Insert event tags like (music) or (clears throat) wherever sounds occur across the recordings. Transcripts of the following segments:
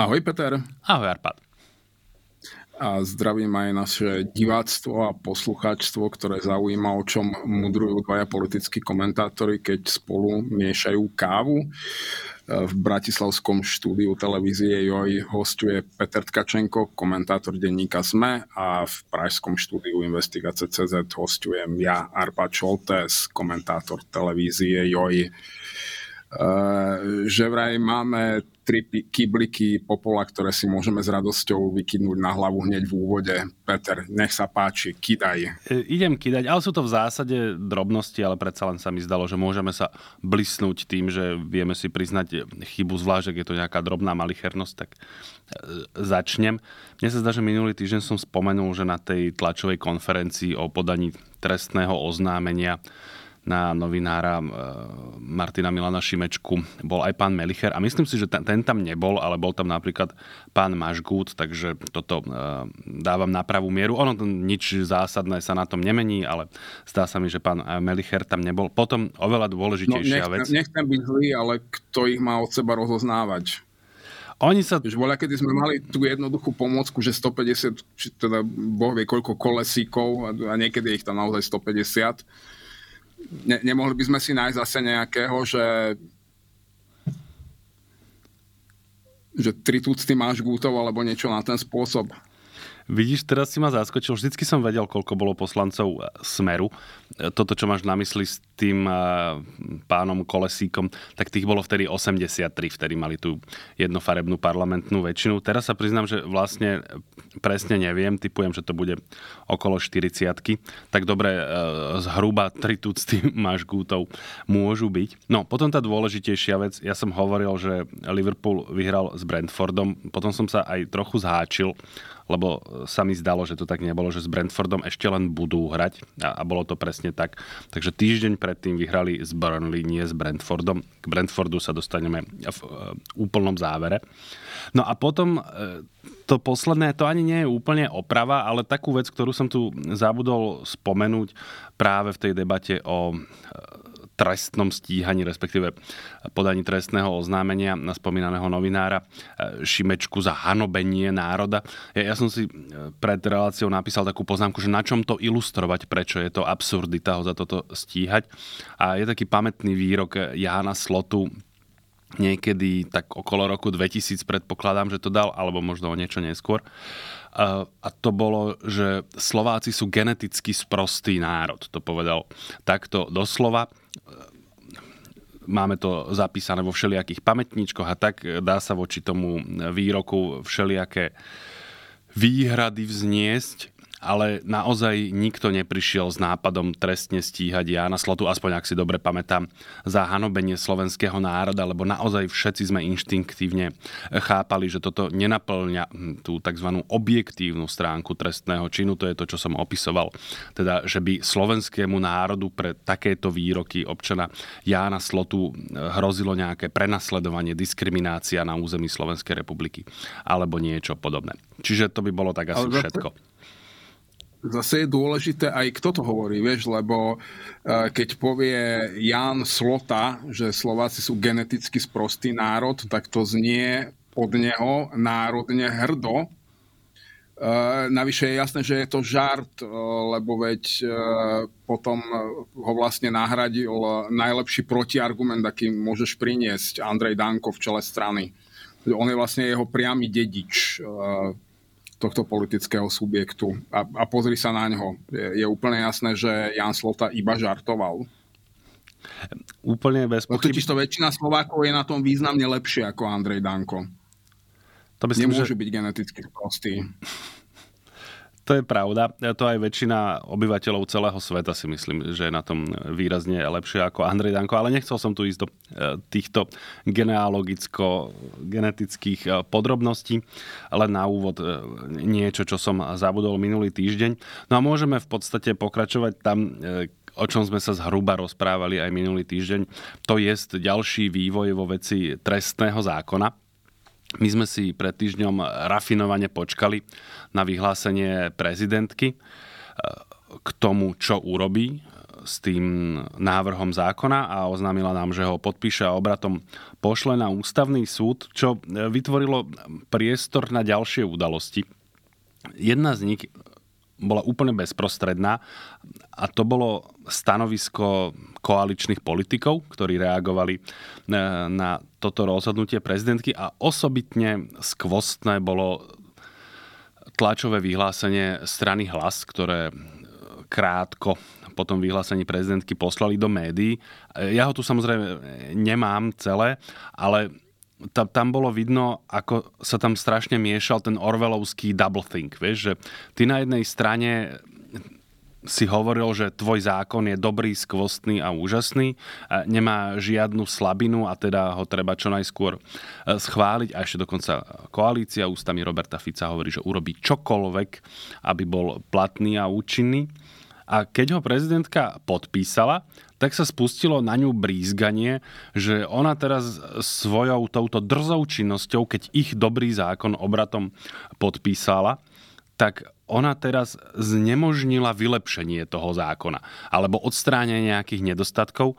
Ahoj Peter. Ahoj Arpad. A zdravím aj naše diváctvo a poslucháčstvo, ktoré zaujíma, o čom mudrujú dvaja politickí komentátori, keď spolu miešajú kávu. V bratislavskom štúdiu televízie JOJ hostuje Peter Tkačenko, komentátor denníka SME a v pražskom štúdiu Investigace CZ hostujem ja, Arpa Čoltes, komentátor televízie JOJ. Uh, že vraj máme tri kybliky popola, ktoré si môžeme s radosťou vykydnúť na hlavu hneď v úvode. Peter, nech sa páči, kydaj. E, idem kydať, ale sú to v zásade drobnosti, ale predsa len sa mi zdalo, že môžeme sa blisnúť tým, že vieme si priznať chybu, zvlášť, ak je to nejaká drobná malichernosť, tak e, začnem. Mne sa zdá, že minulý týždeň som spomenul, že na tej tlačovej konferencii o podaní trestného oznámenia na novinára e, Martina Milana Šimečku bol aj pán Melicher a myslím si, že ten, tam nebol, ale bol tam napríklad pán Mažgút, takže toto e, dávam na pravú mieru. Ono nič zásadné sa na tom nemení, ale zdá sa mi, že pán Melicher tam nebol. Potom oveľa dôležitejšia no, vec. Nechcem byť zlý, ale kto ich má od seba rozoznávať? Oni sa... Už voľa, kedy sme mali tú jednoduchú pomôcku, že 150, či teda boh vie koľko kolesíkov a niekedy ich tam naozaj 150 ne, nemohli by sme si nájsť zase nejakého, že že tri tucty máš gútov alebo niečo na ten spôsob. Vidíš, teraz si ma zaskočil. Vždycky som vedel, koľko bolo poslancov e, Smeru. E, toto, čo máš na mysli s tým e, pánom Kolesíkom, tak tých bolo vtedy 83, vtedy mali tú jednofarebnú parlamentnú väčšinu. Teraz sa priznám, že vlastne presne neviem, typujem, že to bude okolo 40 Tak dobre, zhruba 3 tucty (laughs) máš gútov môžu byť. No, potom tá dôležitejšia vec, ja som hovoril, že Liverpool vyhral s Brentfordom, potom som sa aj trochu zháčil, lebo sa mi zdalo, že to tak nebolo, že s Brentfordom ešte len budú hrať a, a bolo to presne tak. Takže týždeň predtým vyhrali s Burnley, nie s Brentfordom. K Brentfordu sa dostaneme v uh, úplnom závere. No a potom uh, to posledné, to ani nie je úplne oprava, ale takú vec, ktorú som tu zabudol spomenúť práve v tej debate o trestnom stíhaní, respektíve podaní trestného oznámenia na spomínaného novinára e, Šimečku za hanobenie národa. Ja, ja som si e, pred reláciou napísal takú poznámku, že na čom to ilustrovať, prečo je to absurdita ho za toto stíhať. A je taký pamätný výrok Jána Slotu, niekedy tak okolo roku 2000 predpokladám, že to dal, alebo možno o niečo neskôr. A to bolo, že Slováci sú geneticky sprostý národ. To povedal takto doslova máme to zapísané vo všelijakých pamätníčkoch a tak dá sa voči tomu výroku všelijaké výhrady vzniesť ale naozaj nikto neprišiel s nápadom trestne stíhať Jána Slotu, aspoň ak si dobre pamätám, za hanobenie slovenského národa, lebo naozaj všetci sme inštinktívne chápali, že toto nenaplňa tú tzv. objektívnu stránku trestného činu, to je to, čo som opisoval. Teda, že by slovenskému národu pre takéto výroky občana Jána Slotu hrozilo nejaké prenasledovanie, diskriminácia na území Slovenskej republiky alebo niečo podobné. Čiže to by bolo tak asi všetko zase je dôležité aj kto to hovorí, vieš, lebo uh, keď povie Jan Slota, že Slováci sú geneticky sprostý národ, tak to znie od neho národne hrdo. Uh, navyše je jasné, že je to žart, uh, lebo veď potom ho vlastne nahradil najlepší protiargument, aký môžeš priniesť Andrej Danko v čele strany. On je vlastne jeho priamy dedič tohto politického subjektu. A, a pozri sa na ňo. Je, je úplne jasné, že Jan Slota iba žartoval. Úplne bez no, pochyb... Totiž to väčšina Slovákov je na tom významne lepšie ako Andrej Danko. To myslím, Nemôžu že... byť geneticky prostí. To je pravda. To aj väčšina obyvateľov celého sveta si myslím, že je na tom výrazne lepšie ako Andrej Danko, ale nechcel som tu ísť do e, týchto genealogicko-genetických e, podrobností, ale na úvod e, niečo, čo som zabudol minulý týždeň. No a môžeme v podstate pokračovať tam, o čom sme sa zhruba rozprávali aj minulý týždeň. To je ďalší vývoj vo veci trestného zákona my sme si pred týždňom rafinovane počkali na vyhlásenie prezidentky e, k tomu, čo urobí s tým návrhom zákona a oznámila nám, že ho podpíše a obratom pošle na ústavný súd, čo vytvorilo priestor na ďalšie udalosti. Jedna z nich bola úplne bezprostredná a to bolo stanovisko koaličných politikov, ktorí reagovali e, na toto rozhodnutie prezidentky a osobitne skvostné bolo tlačové vyhlásenie strany Hlas, ktoré krátko po tom vyhlásení prezidentky poslali do médií. Ja ho tu samozrejme nemám celé, ale tam, tam bolo vidno, ako sa tam strašne miešal ten orvelovský double think, vieš, že ty na jednej strane si hovoril, že tvoj zákon je dobrý, skvostný a úžasný, a nemá žiadnu slabinu a teda ho treba čo najskôr e, schváliť a ešte dokonca koalícia ústami Roberta Fica hovorí, že urobí čokoľvek, aby bol platný a účinný. A keď ho prezidentka podpísala, tak sa spustilo na ňu brízganie, že ona teraz svojou touto drzou činnosťou, keď ich dobrý zákon obratom podpísala, tak ona teraz znemožnila vylepšenie toho zákona alebo odstránenie nejakých nedostatkov,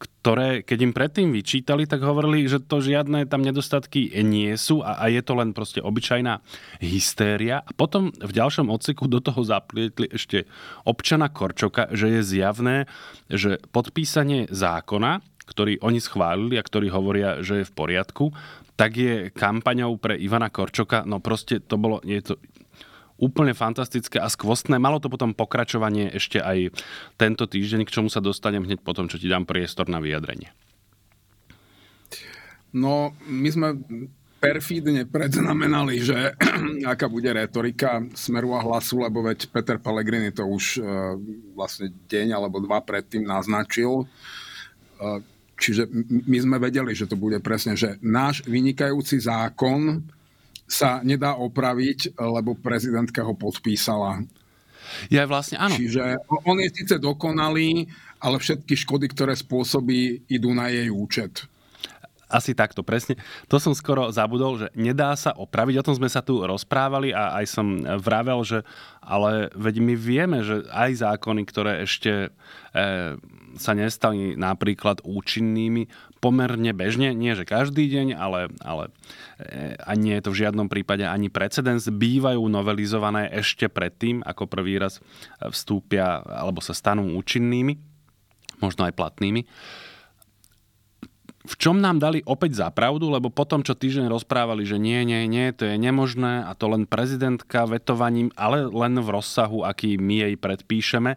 ktoré, keď im predtým vyčítali, tak hovorili, že to žiadne tam nedostatky nie sú a, a je to len proste obyčajná hystéria. A potom v ďalšom odseku do toho zaplietli ešte občana Korčoka, že je zjavné, že podpísanie zákona, ktorý oni schválili a ktorí hovoria, že je v poriadku, tak je kampaňou pre Ivana Korčoka, no proste to bolo, je to úplne fantastické a skvostné. Malo to potom pokračovanie ešte aj tento týždeň, k čomu sa dostanem hneď potom, čo ti dám priestor na vyjadrenie. No, my sme perfídne predznamenali, že (clears throat) aká bude retorika Smeru a hlasu, lebo veď Peter Pellegrini to už uh, vlastne deň alebo dva predtým naznačil. Uh, čiže my sme vedeli, že to bude presne, že náš vynikajúci zákon sa nedá opraviť, lebo prezidentka ho podpísala. Ja vlastne áno. Čiže on je síce dokonalý, ale všetky škody, ktoré spôsobí, idú na jej účet. Asi takto, presne. To som skoro zabudol, že nedá sa opraviť. O tom sme sa tu rozprávali a aj som vravel, že ale veď my vieme, že aj zákony, ktoré ešte e, sa nestali napríklad účinnými pomerne bežne, nie že každý deň, ale, ale e, a nie je to v žiadnom prípade ani precedens, bývajú novelizované ešte predtým, ako prvý raz vstúpia alebo sa stanú účinnými, možno aj platnými. V čom nám dali opäť za pravdu, lebo potom, čo týždeň rozprávali, že nie, nie, nie, to je nemožné a to len prezidentka vetovaním, ale len v rozsahu, aký my jej predpíšeme,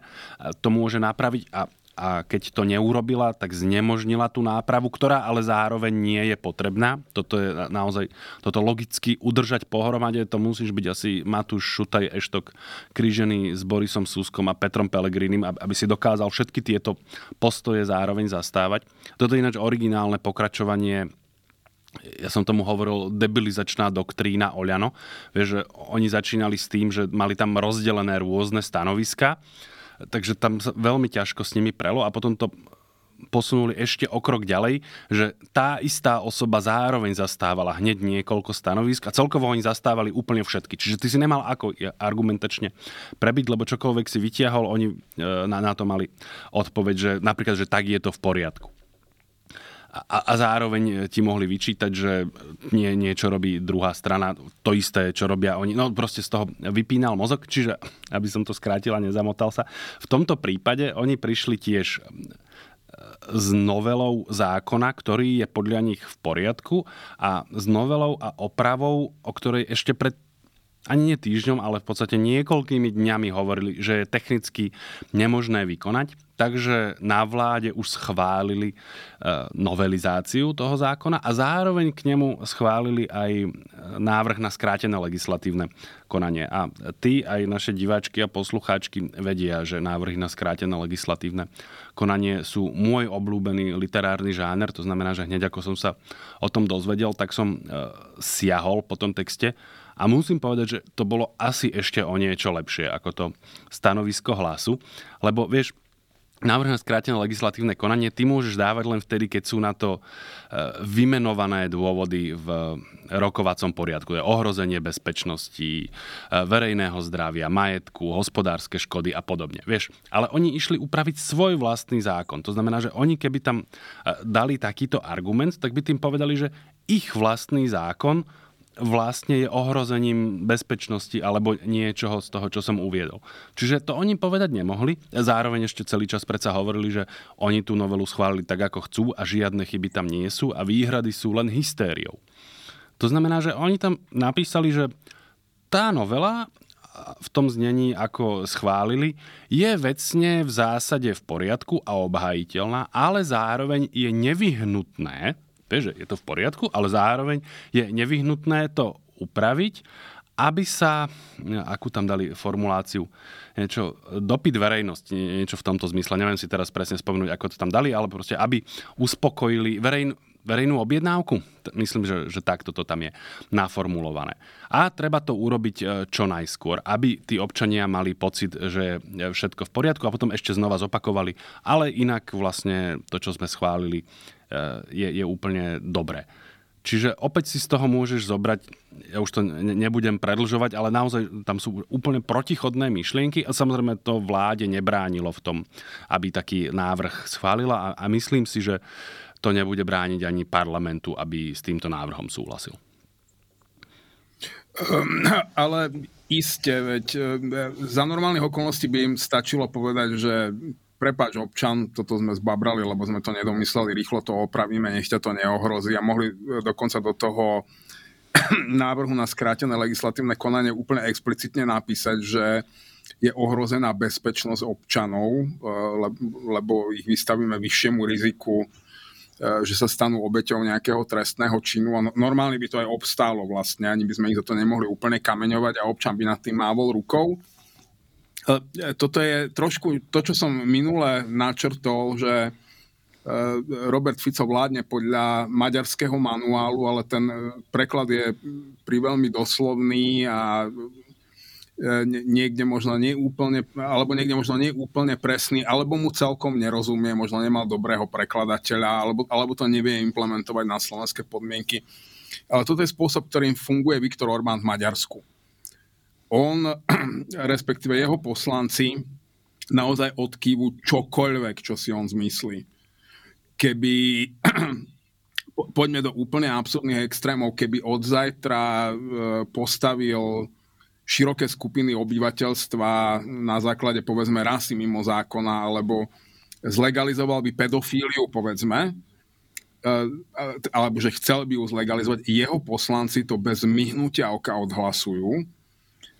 to môže napraviť. A a keď to neurobila, tak znemožnila tú nápravu, ktorá ale zároveň nie je potrebná. Toto je naozaj, toto logicky udržať pohromade, to musíš byť asi Matúš Šutaj Eštok krížený s Borisom Súskom a Petrom Pelegrinim, aby si dokázal všetky tieto postoje zároveň zastávať. Toto je ináč originálne pokračovanie ja som tomu hovoril debilizačná doktrína Oľano. Vieš, že oni začínali s tým, že mali tam rozdelené rôzne stanoviska takže tam veľmi ťažko s nimi prelo a potom to posunuli ešte o krok ďalej, že tá istá osoba zároveň zastávala hneď niekoľko stanovisk a celkovo oni zastávali úplne všetky. Čiže ty si nemal ako argumentačne prebiť, lebo čokoľvek si vytiahol, oni e, na, na to mali odpoveď, že napríklad, že tak je to v poriadku a, a zároveň ti mohli vyčítať, že nie, niečo robí druhá strana, to isté, čo robia oni. No proste z toho vypínal mozog, čiže aby som to skrátil a nezamotal sa. V tomto prípade oni prišli tiež e, s novelou zákona, ktorý je podľa nich v poriadku a s novelou a opravou, o ktorej ešte pred ani nie týždňom, ale v podstate niekoľkými dňami hovorili, že je technicky nemožné vykonať. Takže na vláde už schválili e, novelizáciu toho zákona a zároveň k nemu schválili aj návrh na skrátené legislatívne konanie. A ty, aj naše diváčky a poslucháčky vedia, že návrhy na skrátené legislatívne konanie sú môj obľúbený literárny žáner. To znamená, že hneď ako som sa o tom dozvedel, tak som e, siahol po tom texte a musím povedať, že to bolo asi ešte o niečo lepšie ako to stanovisko hlasu, lebo vieš, návrh na skrátené legislatívne konanie ty môžeš dávať len vtedy, keď sú na to e, vymenované dôvody v rokovacom poriadku. Je ohrozenie bezpečnosti, e, verejného zdravia, majetku, hospodárske škody a podobne. Vieš, ale oni išli upraviť svoj vlastný zákon. To znamená, že oni keby tam e, dali takýto argument, tak by tým povedali, že ich vlastný zákon vlastne je ohrozením bezpečnosti alebo niečoho z toho, čo som uviedol. Čiže to oni povedať nemohli. Zároveň ešte celý čas predsa hovorili, že oni tú novelu schválili tak, ako chcú a žiadne chyby tam nie sú a výhrady sú len hystériou. To znamená, že oni tam napísali, že tá novela v tom znení, ako schválili, je vecne v zásade v poriadku a obhajiteľná, ale zároveň je nevyhnutné, Vieš, že je to v poriadku, ale zároveň je nevyhnutné to upraviť, aby sa, akú tam dali formuláciu, niečo, dopyt verejnosti, niečo v tomto zmysle, neviem si teraz presne spomenúť, ako to tam dali, ale proste, aby uspokojili verejn, verejnú objednávku. Myslím, že, že takto to tam je naformulované. A treba to urobiť e, čo najskôr, aby tí občania mali pocit, že je všetko v poriadku a potom ešte znova zopakovali, ale inak vlastne to, čo sme schválili, je, je úplne dobré. Čiže opäť si z toho môžeš zobrať, ja už to nebudem predlžovať, ale naozaj tam sú úplne protichodné myšlienky a samozrejme to vláde nebránilo v tom, aby taký návrh schválila a, a myslím si, že to nebude brániť ani parlamentu, aby s týmto návrhom súhlasil. Um, ale iste, veď e, za normálnych okolností by im stačilo povedať, že prepáč občan, toto sme zbabrali, lebo sme to nedomysleli, rýchlo to opravíme, nech ťa to neohrozí a mohli e, dokonca do toho (clears throat) návrhu na skrátené legislatívne konanie úplne explicitne napísať, že je ohrozená bezpečnosť občanov, e, lebo ich vystavíme vyššiemu riziku, že sa stanú obeťou nejakého trestného činu a no, normálne by to aj obstálo vlastne, ani by sme ich za to nemohli úplne kameňovať a občan by nad tým mávol rukou. E, toto je trošku to, čo som minule načrtol, že e, Robert Fico vládne podľa maďarského manuálu, ale ten preklad je priveľmi doslovný a e, niekde možno neúplne, alebo niekde možno neúplne presný, alebo mu celkom nerozumie, možno nemal dobrého prekladateľa, alebo, alebo to nevie implementovať na slovenské podmienky. Ale toto je spôsob, ktorým funguje Viktor Orbán v Maďarsku on, (clears throat) respektíve jeho poslanci, naozaj odkývu čokoľvek, čo si on zmyslí. Keby, (clears throat) poďme do úplne absurdných extrémov, keby od zajtra e, postavil široké skupiny obyvateľstva na základe, povedzme, rasy mimo zákona, alebo zlegalizoval by pedofíliu, povedzme, e, alebo že chcel by ju zlegalizovať, jeho poslanci to bez myhnutia oka odhlasujú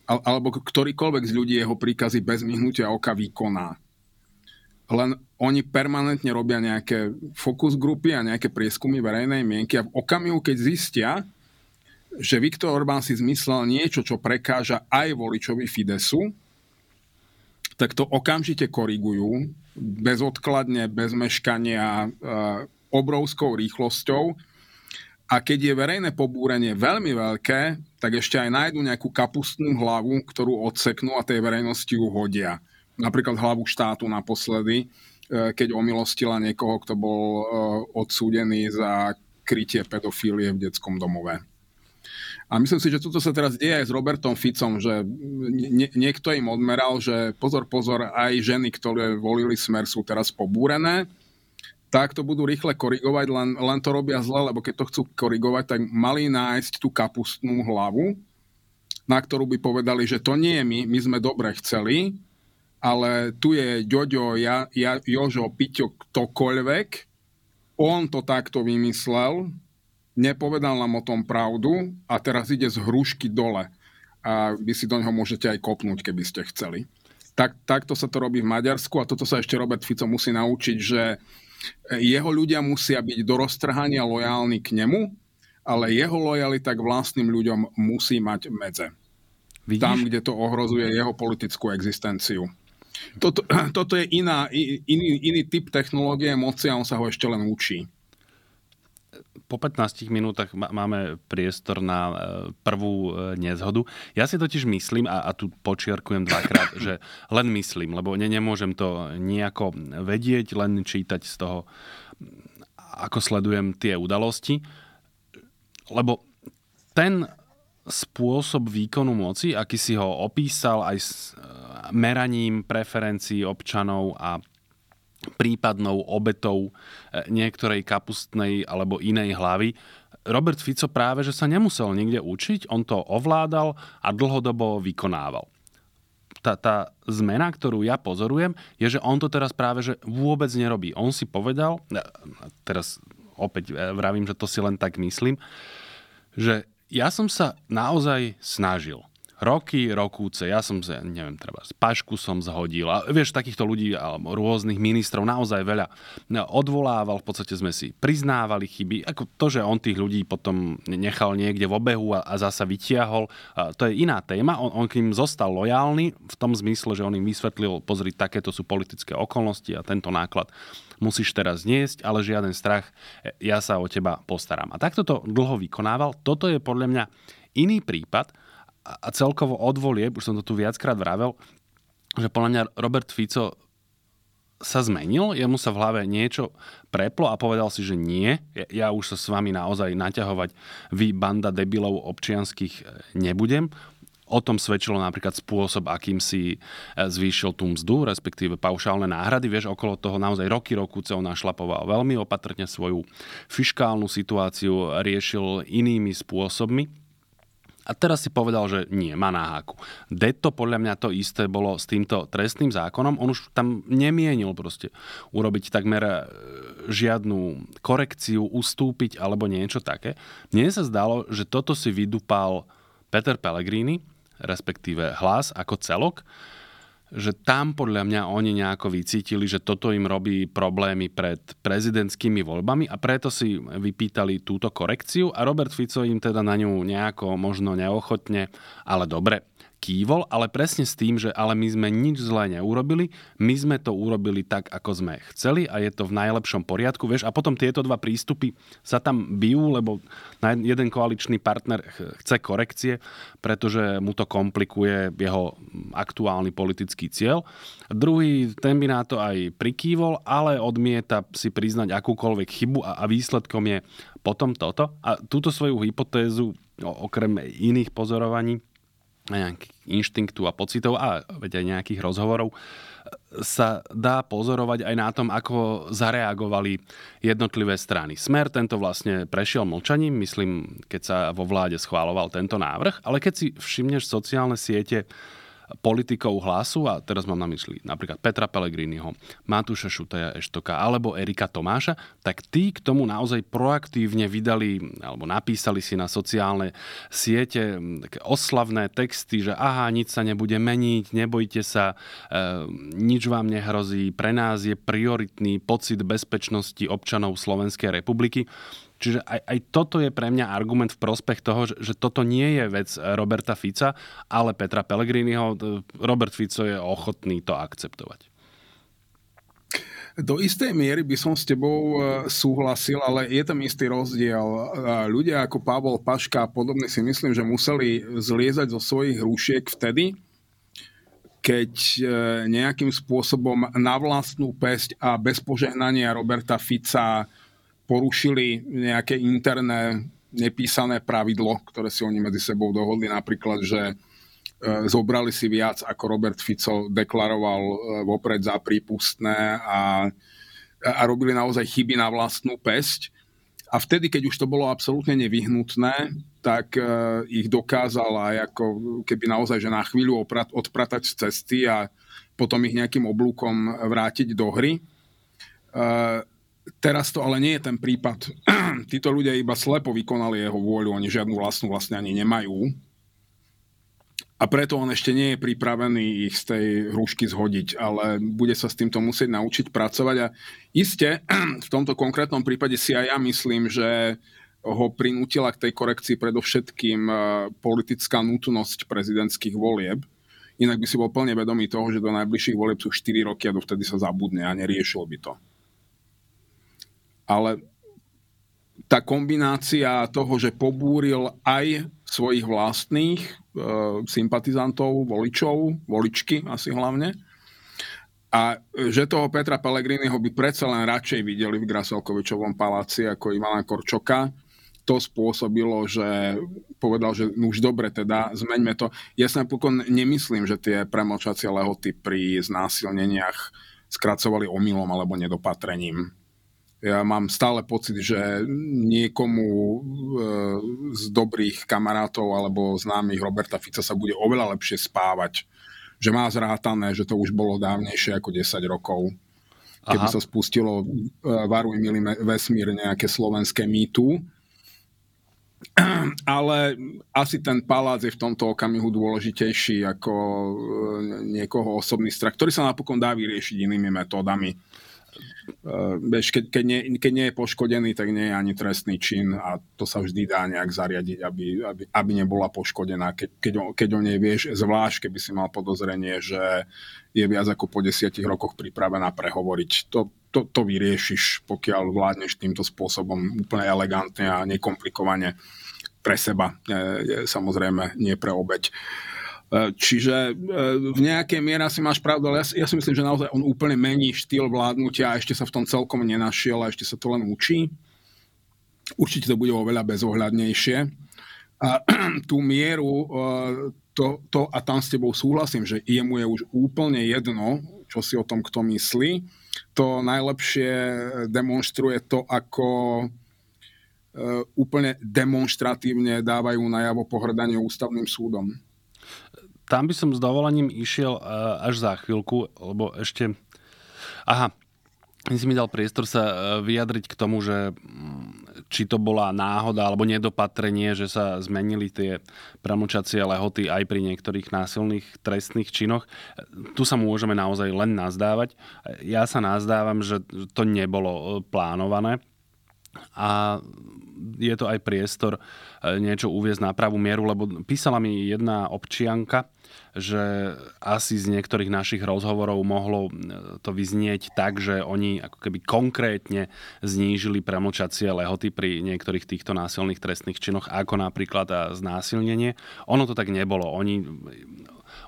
alebo ktorýkoľvek z ľudí jeho príkazy bez myhnutia oka vykoná. Len oni permanentne robia nejaké fokus grupy a nejaké prieskumy verejnej mienky a v okamihu, keď zistia, že Viktor Orbán si zmyslel niečo, čo prekáža aj voličovi Fidesu, tak to okamžite korigujú, bezodkladne, bez meškania, obrovskou rýchlosťou a keď je verejné pobúrenie veľmi veľké, tak ešte aj nájdu nejakú kapustnú hlavu, ktorú odseknú a tej verejnosti ju hodia. Napríklad hlavu štátu naposledy, e, keď omilostila niekoho, kto bol e, odsúdený za krytie pedofílie v detskom domove. A myslím si, že toto sa teraz deje aj s Robertom Ficom, že nie, niekto im odmeral, že pozor, pozor, aj ženy, ktoré volili smer, sú teraz pobúrené. Tak to budú rýchle korigovať, len, len to robia zle, lebo keď to chcú korigovať, tak mali nájsť tú kapustnú hlavu, na ktorú by povedali, že to nie je my, my sme dobre chceli, ale tu je Ďoďo, ja, ja, Jožo, Piťo, ktokoľvek, on to takto vymyslel, nepovedal nám o tom pravdu a teraz ide z hrušky dole. A vy si do neho môžete aj kopnúť, keby ste chceli. Tak, takto sa to robí v Maďarsku a toto sa ešte Robert Fico musí naučiť, že jeho ľudia musia byť do roztrhania lojálni k nemu, ale jeho lojalita k vlastným ľuďom musí mať medze. Vidíš? Tam, kde to ohrozuje jeho politickú existenciu. Toto, (clears throat) toto je iná, iný, iný typ technológie moci a on sa ho ešte len učí. Po 15 minútach máme priestor na e, prvú e, nezhodu. Ja si totiž myslím, a, a tu počiarkujem dvakrát, (coughs) že len myslím, lebo ne, nemôžem to nejako vedieť, len čítať z toho, ako sledujem tie udalosti. Lebo ten spôsob výkonu moci, aký si ho opísal aj s e, meraním preferencií občanov a prípadnou obetou e, niektorej kapustnej alebo inej hlavy. Robert Fico práve, že sa nemusel niekde učiť, on to ovládal a dlhodobo vykonával. Tá, tá zmena, ktorú ja pozorujem, je, že on to teraz práve že vôbec nerobí. On si povedal, e, teraz opäť vravím, že to si len tak myslím, že ja som sa naozaj snažil. Roky, rokúce, ja som sa, neviem, treba, pašku som zhodil. A vieš, takýchto ľudí, alebo rôznych ministrov, naozaj veľa odvolával, v podstate sme si priznávali chyby. Ako to, že on tých ľudí potom nechal niekde v obehu a, a zasa vytiahol, a to je iná téma. On, on k ním zostal lojálny v tom zmysle, že on im vysvetlil, pozri, takéto sú politické okolnosti a tento náklad musíš teraz niesť, ale žiaden strach, ja sa o teba postaram. A takto to dlho vykonával. Toto je podľa mňa iný prípad a celkovo od volieb, už som to tu viackrát vravel, že podľa mňa Robert Fico sa zmenil, jemu sa v hlave niečo preplo a povedal si, že nie, ja už sa s vami naozaj naťahovať vy banda debilov občianských nebudem. O tom svedčilo napríklad spôsob, akým si e, zvýšil tú mzdu, respektíve paušálne náhrady. Vieš, okolo toho naozaj roky, roku on našlapoval veľmi opatrne svoju fiškálnu situáciu, riešil inými spôsobmi. A teraz si povedal, že nie, má náháku. Deto podľa mňa to isté bolo s týmto trestným zákonom. On už tam nemienil proste urobiť takmer e, žiadnu korekciu, ustúpiť alebo niečo také. Mne sa zdalo, že toto si vydupal Peter Pellegrini, respektíve hlas ako celok, že tam podľa mňa oni nejako vycítili, že toto im robí problémy pred prezidentskými voľbami a preto si vypýtali túto korekciu a Robert Fico im teda na ňu nejako možno neochotne, ale dobre, kývol, ale presne s tým, že ale my sme nič zlé neurobili, my sme to urobili tak, ako sme chceli a je to v najlepšom poriadku, vieš, a potom tieto dva prístupy sa tam bijú, lebo jeden koaličný partner chce korekcie, pretože mu to komplikuje jeho aktuálny politický cieľ. Druhý, ten by na to aj prikývol, ale odmieta si priznať akúkoľvek chybu a, a výsledkom je potom toto. A túto svoju hypotézu, okrem iných pozorovaní, nejakých inštinktu a pocitov a veď aj nejakých rozhovorov sa dá pozorovať aj na tom, ako zareagovali jednotlivé strany. Smer tento vlastne prešiel mlčaním, myslím, keď sa vo vláde schváloval tento návrh, ale keď si všimneš sociálne siete, politikov hlasu, a teraz mám na mysli napríklad Petra Pellegriniho, Matúša Šutaja Eštoka alebo Erika Tomáša, tak tí k tomu naozaj proaktívne vydali alebo napísali si na sociálne siete oslavné texty, že aha, nič sa nebude meniť, nebojte sa, e, nič vám nehrozí, pre nás je prioritný pocit bezpečnosti občanov Slovenskej republiky. Čiže aj, aj toto je pre mňa argument v prospech toho, že, že toto nie je vec Roberta Fica, ale Petra Pellegriniho. Robert Fico je ochotný to akceptovať. Do istej miery by som s tebou e, súhlasil, ale je tam istý rozdiel. Ľudia ako Pavol Paška a podobne si myslím, že museli zliezať zo svojich rúšiek vtedy, keď nejakým spôsobom na vlastnú pesť a bez požehnania Roberta Fica porušili nejaké interné nepísané pravidlo, ktoré si oni medzi sebou dohodli, napríklad, že e, zobrali si viac, ako Robert Fico deklaroval e, vopred za prípustné a, a robili naozaj chyby na vlastnú pesť. A vtedy, keď už to bolo absolútne nevyhnutné, tak uh, ich dokázala ako keby naozaj, že na chvíľu oprat, odpratať z cesty a potom ich nejakým oblúkom vrátiť do hry. Teraz to ale nie je ten prípad. (clears throat) Títo ľudia iba slepo vykonali jeho vôľu, oni žiadnu vlastnú vlastne ani nemajú. A preto on ešte nie je pripravený ich z tej hrušky zhodiť, ale bude sa s týmto musieť naučiť pracovať. A iste, (clears throat) v tomto konkrétnom prípade si aj ja myslím, že ho prinútila k tej korekcii predovšetkým e, politická nutnosť prezidentských volieb. Inak by si bol plne vedomý toho, že do najbližších volieb sú 4 roky a dovtedy sa zabudne a neriešil by to ale tá kombinácia toho, že pobúril aj svojich vlastných e, sympatizantov, voličov, voličky asi hlavne, a že toho Petra Pellegriniho by predsa len radšej videli v Graselkovičovom paláci ako Ivana Korčoka, to spôsobilo, že povedal, že no už dobre, teda zmeňme to. Ja sa napokon nemyslím, že tie premlčacie lehoty pri znásilneniach skracovali omylom alebo nedopatrením. Ja mám stále pocit, že niekomu e, z dobrých kamarátov alebo známych Roberta Fica sa bude oveľa lepšie spávať. Že má zrátané, že to už bolo dávnejšie ako 10 rokov. Keby Aha. sa spustilo e, Varuj milý vesmír nejaké slovenské mýtu, (clears throat) ale asi ten palác je v tomto okamihu dôležitejší ako e, niekoho osobný strach, ktorý sa napokon dá vyriešiť inými metódami. Uh, keď, keď, nie, keď nie je poškodený, tak nie je ani trestný čin a to sa vždy dá nejak zariadiť, aby, aby, aby nebola poškodená. Keď, keď, o, keď o nej vieš, zvlášť keby si mal podozrenie, že je viac ako po desiatich rokoch pripravená prehovoriť. To, to, to vyriešiš, pokiaľ vládneš týmto spôsobom úplne elegantne a nekomplikovane pre seba, e, samozrejme nie pre obeď. E, čiže e, v nejakej miere asi máš pravdu, ale ja si myslím, že naozaj on úplne mení štýl vládnutia a ešte sa v tom celkom nenašiel a ešte sa to len učí. Určite to bude oveľa bezohľadnejšie. A (clears throat) tú mieru, e, to, to, a tam s tebou súhlasím, že jemu je už úplne jedno, čo si o tom kto myslí. To najlepšie demonstruje to, ako úplne demonstratívne dávajú najavo pohrdanie ústavným súdom tam by som s dovolením išiel e, až za chvíľku, lebo ešte... Aha, ty si mi dal priestor sa e, vyjadriť k tomu, že mm, či to bola náhoda alebo nedopatrenie, že sa zmenili tie pramlčacie lehoty aj pri niektorých násilných trestných činoch. Tu sa môžeme naozaj len nazdávať. Ja sa nazdávam, že to nebolo e, plánované a je to aj priestor niečo uviezť na pravú mieru, lebo písala mi jedna občianka, že asi z niektorých našich rozhovorov mohlo e, to vyznieť tak, že oni ako keby konkrétne znížili premlčacie lehoty pri niektorých týchto násilných trestných činoch, ako napríklad a znásilnenie. Ono to tak nebolo. Oni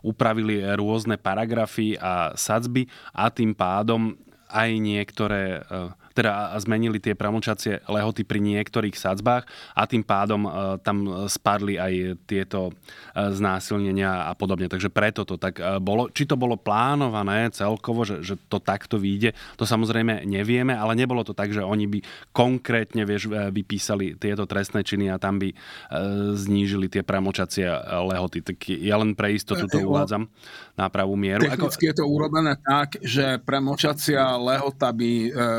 upravili rôzne paragrafy a sadzby a tým pádom aj niektoré e, teda zmenili tie pramočacie lehoty pri niektorých sadzbách a tým pádom e, tam spadli aj tieto e, znásilnenia a podobne. Takže preto to tak e, bolo. Či to bolo plánované celkovo, že, že to takto vyjde, to samozrejme nevieme, ale nebolo to tak, že oni by konkrétne vieš, vypísali tieto trestné činy a tam by znížili tie pramočacie lehoty. Tak ja len pre istotu to uvádzam na pravú mieru. Technicky Ako... je to urobené tak, že premočacia lehota by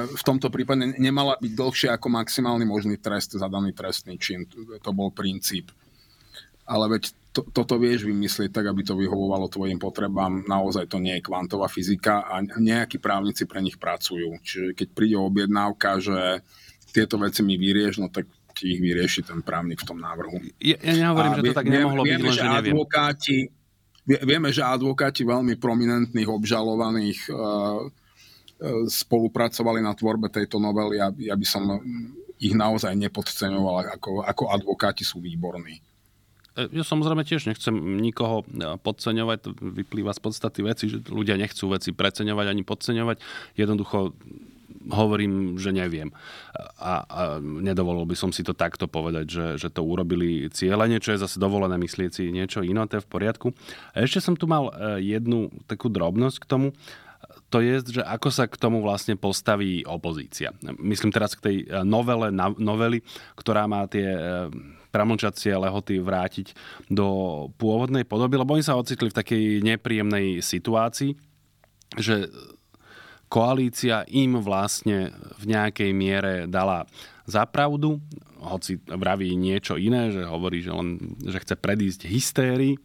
v tomto tomto prípade nemala byť dlhšia ako maximálny možný trest za daný trestný čin. To bol princíp. Ale veď to, toto vieš vymyslieť tak, aby to vyhovovalo tvojim potrebám. Naozaj to nie je kvantová fyzika a nejakí právnici pre nich pracujú. Čiže keď príde objednávka, že tieto veci mi vyrieš, no tak ti ich vyrieši ten právnik v tom návrhu. Ja, ja nehovorím, a že to tak nemohlo vieme, byť, len že neviem. Advokáti, vieme, že advokáti veľmi prominentných obžalovaných uh, spolupracovali na tvorbe tejto novely a ja by som ich naozaj nepodceňoval, ako, ako advokáti sú výborní. E, ja samozrejme tiež nechcem nikoho e, podceňovať, vyplýva z podstaty veci, že ľudia nechcú veci preceňovať ani podceňovať. Jednoducho hovorím, že neviem. A, a nedovolil by som si to takto povedať, že, že to urobili cieľene, čo je zase dovolené myslieť si niečo iné, to je v poriadku. A ešte som tu mal e, jednu takú drobnosť k tomu to je, že ako sa k tomu vlastne postaví opozícia. Myslím teraz k tej e, novele, novely, ktorá má tie e, pramlčacie lehoty vrátiť do pôvodnej podoby, lebo oni sa ocitli v takej nepríjemnej situácii, že koalícia im vlastne v nejakej miere dala za pravdu, hoci vraví niečo iné, že hovorí, že, len, že chce predísť hystérii,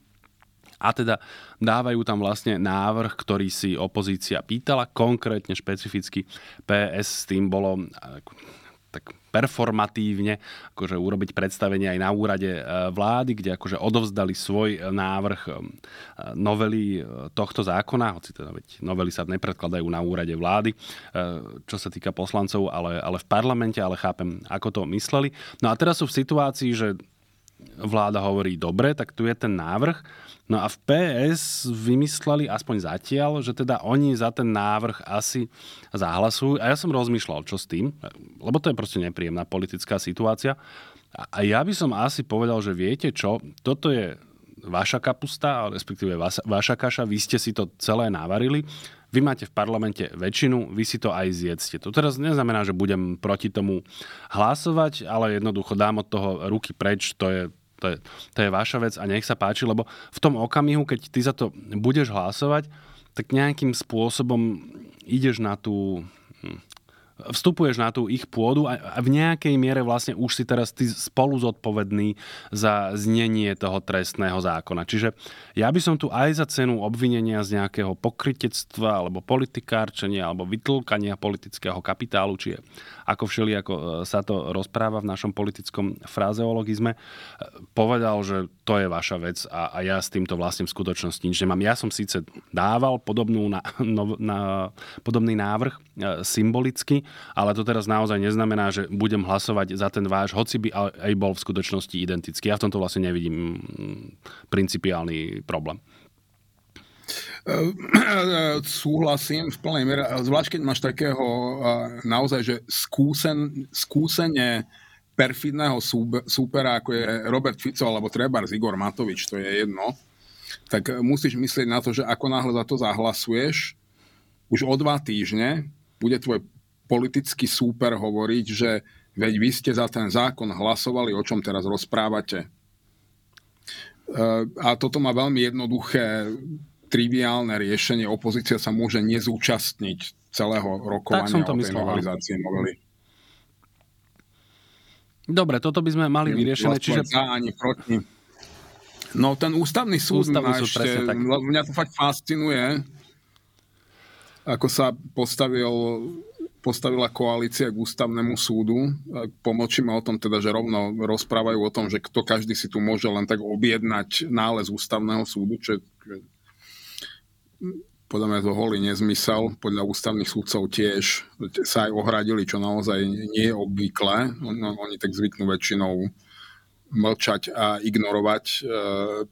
a teda dávajú tam vlastne návrh, ktorý si opozícia pýtala, konkrétne špecificky PS s tým bolo tak performatívne akože urobiť predstavenie aj na úrade e, vlády, kde akože odovzdali svoj návrh e, novely tohto zákona, hoci teda veď novely sa nepredkladajú na úrade vlády, čo sa týka poslancov, ale, ale v parlamente, ale chápem, ako to mysleli. No a teraz sú v situácii, že vláda hovorí, dobre, tak tu je ten návrh, No a v PS vymysleli aspoň zatiaľ, že teda oni za ten návrh asi zahlasujú. A ja som rozmýšľal, čo s tým, lebo to je proste nepríjemná politická situácia. A ja by som asi povedal, že viete čo, toto je vaša kapusta, respektíve vaša, vaša kaša, vy ste si to celé navarili, vy máte v parlamente väčšinu, vy si to aj zjedzte. To teraz neznamená, že budem proti tomu hlasovať, ale jednoducho dám od toho ruky preč, to je to je, to je vaša vec a nech sa páči, lebo v tom okamihu, keď ty za to budeš hlasovať, tak nejakým spôsobom ideš na tú hm, vstupuješ na tú ich pôdu a v nejakej miere vlastne už si teraz ty spolu zodpovedný za znenie toho trestného zákona. Čiže ja by som tu aj za cenu obvinenia z nejakého pokrytectva alebo politikárčenia alebo vytlkania politického kapitálu, či je ako všeli, ako e, sa to rozpráva v našom politickom frazeologizme, e, povedal, že to je vaša vec a, a ja s týmto vlastne v skutočnosti nič nemám. Ja som síce dával podobnú na, (laughs) no, na, podobný návrh e, symbolicky, ale to teraz naozaj neznamená, že budem hlasovať za ten váš, hoci by aj bol v skutočnosti identický. Ja v tomto vlastne nevidím mm, principiálny problém. (clears throat) Súhlasím v plnej miere, zvlášť keď máš takého naozaj, že skúsen, skúsene perfidného súpera, ako je Robert Fico alebo Trebars Igor Matovič, to je jedno, tak musíš myslieť na to, že ako náhle za to zahlasuješ, už o dva týždne bude tvoj politický súper hovoriť, že veď vy ste za ten zákon hlasovali, o čom teraz rozprávate. E, a toto má veľmi jednoduché, triviálne riešenie. Opozícia sa môže nezúčastniť celého rokovania tak som to o tej novelizácii novely. Dobre, toto by sme mali vyriešené. Čiže... Za, ani proti. No ten ústavný súd, ústavný súd ešte, tak. mňa to fakt fascinuje, ako sa postavil postavila koalícia k ústavnému súdu. Pomlčíme o tom teda, že rovno rozprávajú o tom, že kto každý si tu môže len tak objednať nález ústavného súdu, čo je podľa mňa to holý nezmysel. Podľa ústavných súdcov tiež sa aj ohradili, čo naozaj nie je obvyklé. Oni tak zvyknú väčšinou mlčať a ignorovať e,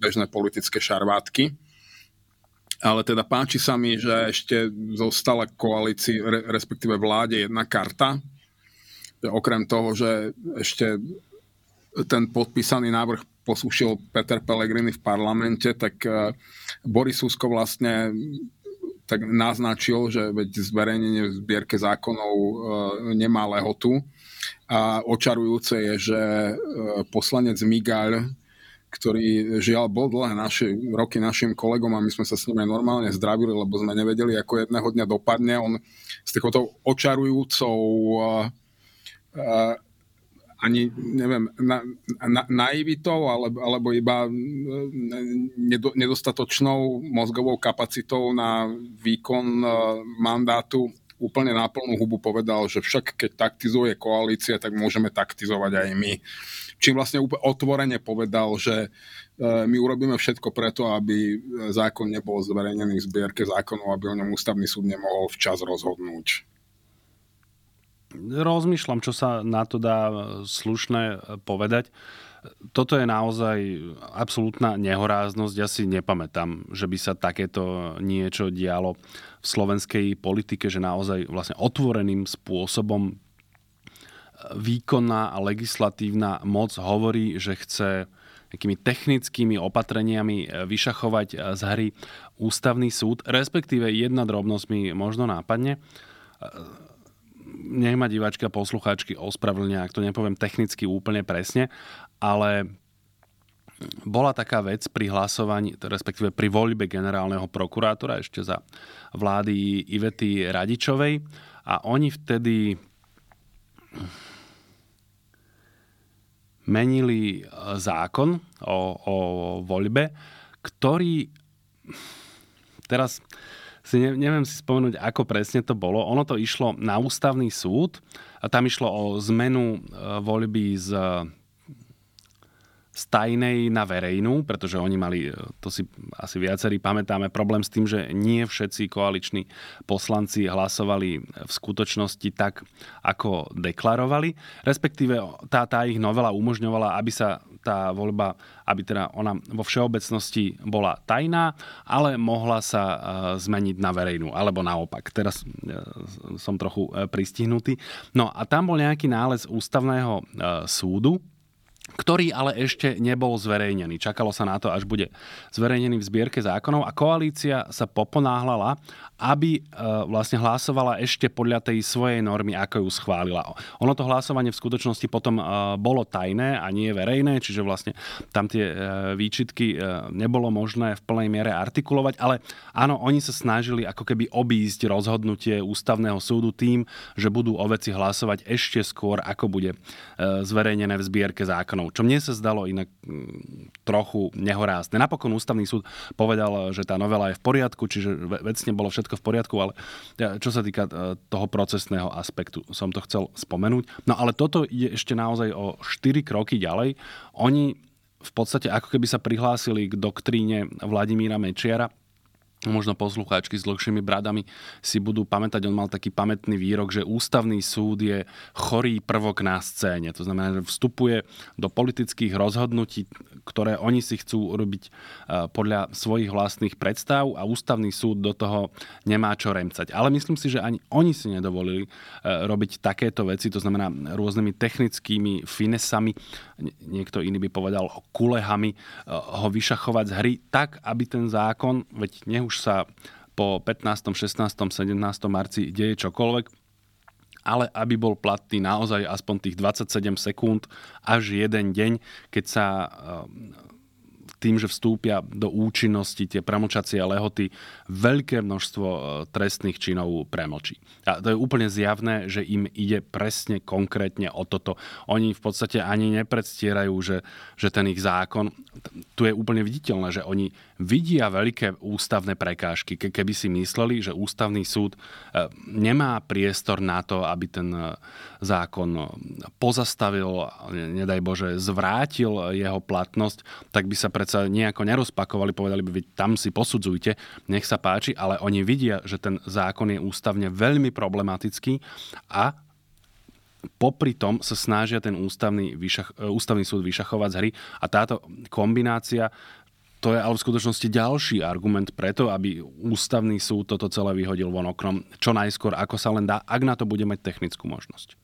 bežné politické šarvátky ale teda páči sa mi, že ešte zostala koalícii, respektíve vláde jedna karta. Okrem toho, že ešte ten podpísaný návrh posúšil Peter Pellegrini v parlamente, tak e, Boris Susko vlastne tak naznačil, že veď zverejnenie v zbierke zákonov e, nemá lehotu. A očarujúce je, že e, poslanec Migaľ ktorý žiaľ bol dlhé naši, roky našim kolegom a my sme sa s ním aj normálne zdravili, lebo sme nevedeli, ako jedného dňa dopadne. On s takouto očarujúcou ani, neviem, na, na, naivitou alebo, alebo iba nedo, nedostatočnou mozgovou kapacitou na výkon uh, mandátu úplne na plnú hubu povedal, že však keď taktizuje koalícia, tak môžeme taktizovať aj my čím vlastne úplne otvorene povedal, že e, my urobíme všetko preto, aby zákon nebol zverejnený v zbierke zákonov, aby o ňom ústavný súd nemohol včas rozhodnúť. Rozmýšľam, čo sa na to dá slušné povedať. Toto je naozaj absolútna nehoráznosť. Ja si nepamätám, že by sa takéto niečo dialo v slovenskej politike, že naozaj vlastne otvoreným spôsobom výkonná a legislatívna moc hovorí, že chce nejakými technickými opatreniami e, vyšachovať e, z hry ústavný súd, respektíve jedna drobnosť mi možno nápadne. Nech ma a poslucháčky ospravedlnia, ak to nepoviem technicky úplne presne, ale bola taká vec pri hlasovaní, respektíve pri voľbe generálneho prokurátora ešte za vlády Ivety Radičovej a oni vtedy menili e, zákon o, o voľbe, ktorý teraz si ne, neviem si spomenúť, ako presne to bolo. Ono to išlo na ústavný súd a tam išlo o zmenu e, voľby z z tajnej na verejnú, pretože oni mali, e, to si asi viacerí pamätáme, problém s tým, že nie všetci koaliční poslanci hlasovali v skutočnosti tak, ako deklarovali. Respektíve tá, tá ich novela umožňovala, aby sa tá voľba, aby teda ona vo všeobecnosti bola tajná, ale mohla sa e, zmeniť na verejnú, alebo naopak. Teraz e, som trochu pristihnutý. No a tam bol nejaký nález ústavného súdu, ktorý ale ešte nebol zverejnený. Čakalo sa na to, až bude zverejnený v zbierke zákonov a koalícia sa poponáhlala, aby e, vlastne hlasovala ešte podľa tej svojej normy, ako ju schválila. Ono to hlasovanie v skutočnosti potom e, bolo tajné a nie verejné, čiže vlastne tam tie e, výčitky nebolo možné v plnej miere artikulovať, ale áno, oni sa snažili ako keby obísť rozhodnutie ústavného súdu tým, že budú o veci hlasovať ešte skôr, ako bude zverejnené v zbierke zákonov čo mne sa zdalo inak mm, trochu nehorázne. Napokon ústavný súd povedal, že tá novela je v poriadku, čiže vecne bolo všetko v poriadku, ale čo sa týka e, toho procesného aspektu, som to chcel spomenúť. No ale toto je ešte naozaj o 4 kroky ďalej. Oni v podstate ako keby sa prihlásili k doktríne Vladimíra Mečiara, možno poslucháčky s dlhšími bradami si budú pamätať, on mal taký pamätný výrok, že ústavný súd je chorý prvok na scéne. To znamená, že vstupuje do politických rozhodnutí, ktoré oni si chcú robiť e, podľa svojich vlastných predstav a ústavný súd do toho nemá čo remcať. Ale myslím si, že ani oni si nedovolili e, robiť takéto veci, to znamená rôznymi technickými finesami, niekto iný by povedal kulehami, e, ho vyšachovať z hry tak, aby ten zákon, veď nech už sa po 15., 16., 17. marci deje čokoľvek, ale aby bol platný naozaj aspoň tých 27 sekúnd až jeden deň, keď sa tým, že vstúpia do účinnosti tie premlčacie lehoty, veľké množstvo e, trestných činov premlčí. A to je úplne zjavné, že im ide presne konkrétne o toto. Oni v podstate ani nepredstierajú, že, že ten ich zákon, tu je úplne viditeľné, že oni vidia veľké ústavné prekážky. Keby si mysleli, že ústavný súd e, nemá priestor na to, aby ten e, zákon pozastavil, nedaj Bože, zvrátil jeho platnosť, tak by sa predsa nejako nerozpakovali, povedali by, tam si posudzujte, nech sa páči, ale oni vidia, že ten zákon je ústavne veľmi problematický a popri tom sa snažia ten ústavný, vyšach, ústavný súd vyšachovať z hry a táto kombinácia to je ale v skutočnosti ďalší argument preto, aby ústavný súd toto celé vyhodil von oknom čo najskôr, ako sa len dá, ak na to bude mať technickú možnosť.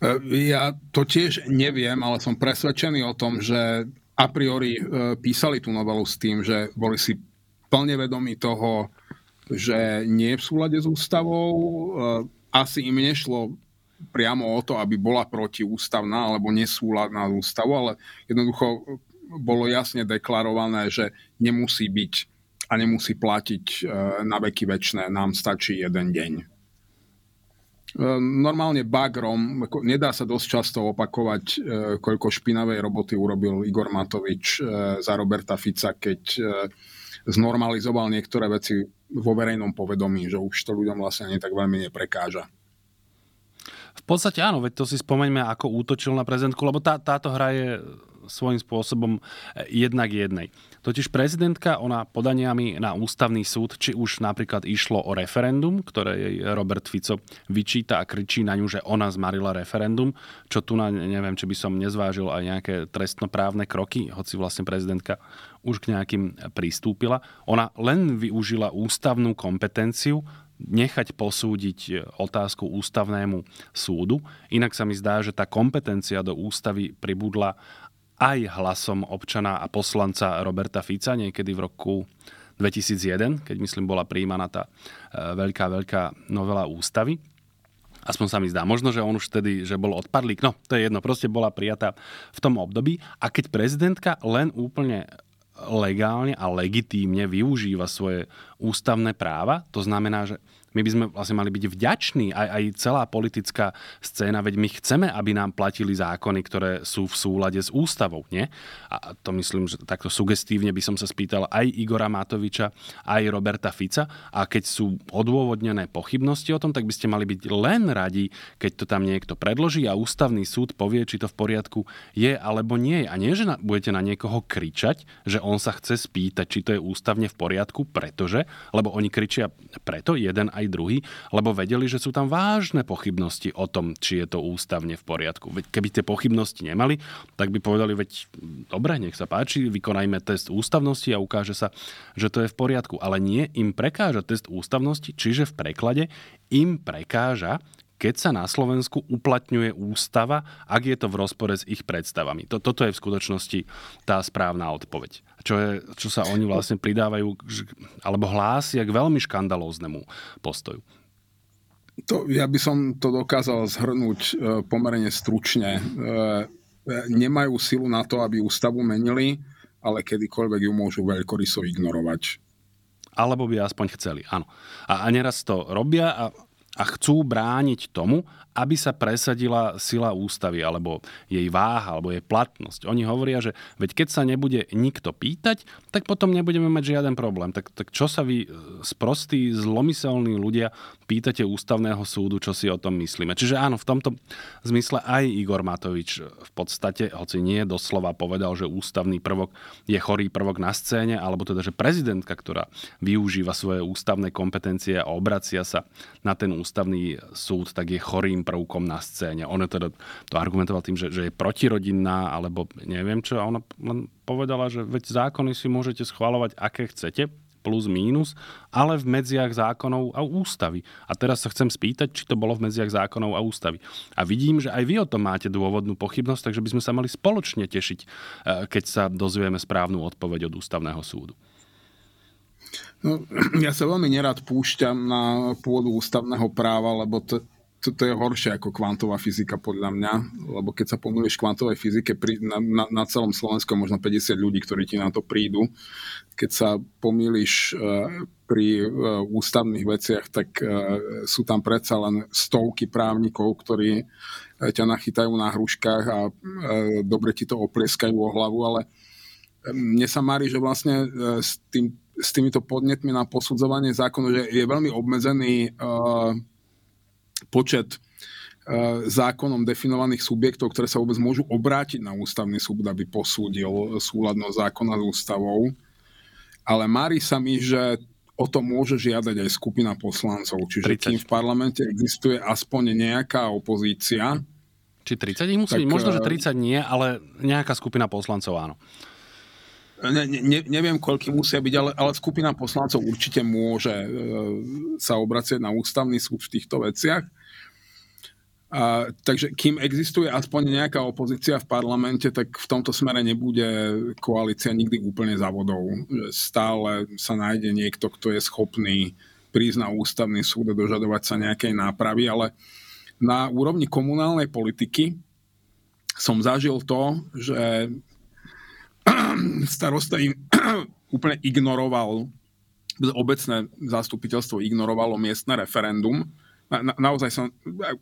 E, ja to tiež neviem, ale som presvedčený o tom, že a priori e, písali tú novelu s tým, že boli si plne vedomí toho, že nie je v súlade s ústavou. E, asi im nešlo priamo o to, aby bola protiústavná alebo nesúladná s ústavou, ale jednoducho bolo jasne deklarované, že nemusí byť a nemusí platiť e, na veky väčšie, nám stačí jeden deň. E, normálne bagrom, nedá sa dosť často opakovať, e, koľko špinavej roboty urobil Igor Matovič za Roberta Fica, keď znormalizoval niektoré veci vo verejnom povedomí, že už to ľuďom vlastne ani tak veľmi neprekáža. V podstate áno, veď to si spomeňme, ako útočil na prezidentku, lebo tá, táto hra je svojím spôsobom e, jednak jednej. Totiž prezidentka, ona podaniami na ústavný súd, či už napríklad išlo o referendum, ktoré jej Robert Fico vyčíta a kričí na ňu, že ona zmarila referendum, čo tu na, neviem, či by som nezvážil aj nejaké trestnoprávne kroky, hoci vlastne prezidentka už k nejakým pristúpila. Ona len využila ústavnú kompetenciu nechať posúdiť otázku ústavnému súdu. Inak sa mi zdá, že tá kompetencia do ústavy pribudla aj hlasom občana a poslanca Roberta Fica niekedy v roku 2001, keď myslím bola príjmaná tá e, veľká, veľká novela ústavy. Aspoň sa mi zdá. Možno, že on už vtedy, že bol odpadlík. No, to je jedno. Proste bola prijatá v tom období. A keď prezidentka len úplne legálne a legitímne využíva svoje ústavné práva, to znamená, že My by sme vlastne mali byť vďační, aj, aj celá politická scéna, veď my chceme, aby nám platili zákony, ktoré sú v súlade s ústavou, nie? A to myslím, že takto sugestívne by som sa spýtal aj Igora Matoviča, aj Roberta Fica. A keď sú odôvodnené pochybnosti o tom, tak by ste mali byť len radi, keď to tam niekto predloží a ústavný súd povie, či to v poriadku je alebo nie. A nie, že na, budete na niekoho kričať, že on sa chce spýtať, či to je ústavne v poriadku, pretože, lebo oni kričia preto, jeden aj druhý, lebo vedeli, že sú tam vážne pochybnosti o tom, či je to ústavne v poriadku. Veď keby tie pochybnosti nemali, tak by povedali, veď dobre, nech sa páči, vykonajme test ústavnosti a ukáže sa, že to je v poriadku. Ale nie im prekáža test ústavnosti, čiže v preklade im prekáža keď sa na Slovensku uplatňuje ústava, ak je to v rozpore s ich predstavami. Toto je v skutočnosti tá správna odpoveď. Čo, je, čo sa oni vlastne pridávajú, alebo hlásia k veľmi škandalóznemu postoju. To, ja by som to dokázal zhrnúť e, pomerne stručne. E, nemajú silu na to, aby ústavu menili, ale kedykoľvek ju môžu veľkoryso ignorovať. Alebo by aspoň chceli, áno. A, a neraz to robia a a chcú brániť tomu, aby sa presadila sila ústavy, alebo jej váha, alebo jej platnosť. Oni hovoria, že veď keď sa nebude nikto pýtať, tak potom nebudeme mať žiaden problém. Tak, tak čo sa vy e, sprostí, zlomyselní ľudia pýtate ústavného súdu, čo si o tom myslíme. Čiže áno, v tomto zmysle aj Igor Matovič v podstate, hoci nie doslova povedal, že ústavný prvok je chorý prvok na scéne, alebo teda, že prezidentka, ktorá využíva svoje ústavné kompetencie a obracia sa na ten ústavný súd, tak je chorým prvkom na scéne. Ona teda to argumentoval tým, že, že je protirodinná, alebo neviem čo. A ona len povedala, že veď zákony si môžete schvalovať, aké chcete, plus mínus, ale v medziach zákonov a ústavy. A teraz sa chcem spýtať, či to bolo v medziach zákonov a ústavy. A vidím, že aj vy o tom máte dôvodnú pochybnosť, takže by sme sa mali spoločne tešiť, eh, keď sa dozvieme správnu odpoveď od ústavného súdu. No, (clears throat) ja sa veľmi nerad púšťam na pôdu ústavného práva, lebo to, to, to je horšie ako kvantová fyzika podľa mňa, lebo keď sa pomýliš kvantovej fyzike pri, na, na, na celom Slovensku možno 50 ľudí, ktorí ti na to prídu. Keď sa pomýliš uh, pri uh, ústavných veciach, tak uh, sú tam predsa len stovky právnikov, ktorí ťa nachytajú na hruškách a dobre ti to oplieskajú o hlavu, ale mne sa mári, že vlastne s, tým, s týmito podnetmi na posudzovanie zákonu, že je veľmi obmedzený počet e, zákonom definovaných subjektov, ktoré sa vôbec môžu obrátiť na ústavný súd, aby posúdil súladnosť zákona s ústavou. Ale mári sa mi, že o to môže žiadať aj skupina poslancov. Čiže 30. kým v parlamente existuje aspoň nejaká opozícia. Či 30 ich musí tak, byť? Možno, že 30 e, nie, ale nejaká skupina poslancov áno. Ne, ne, neviem, koľky musia byť, ale, ale skupina poslancov určite môže e, sa obracieť na ústavný súd v týchto veciach. A, takže kým existuje aspoň nejaká opozícia v parlamente, tak v tomto smere nebude koalícia nikdy úplne za vodou. Stále sa nájde niekto, kto je schopný prísť na ústavný súd a dožadovať sa nejakej nápravy, ale na úrovni komunálnej politiky som zažil to, že (clears throat) starosta im (clears throat) úplne ignoroval, obecné zastupiteľstvo ignorovalo miestne referendum. Na, na, naozaj sa,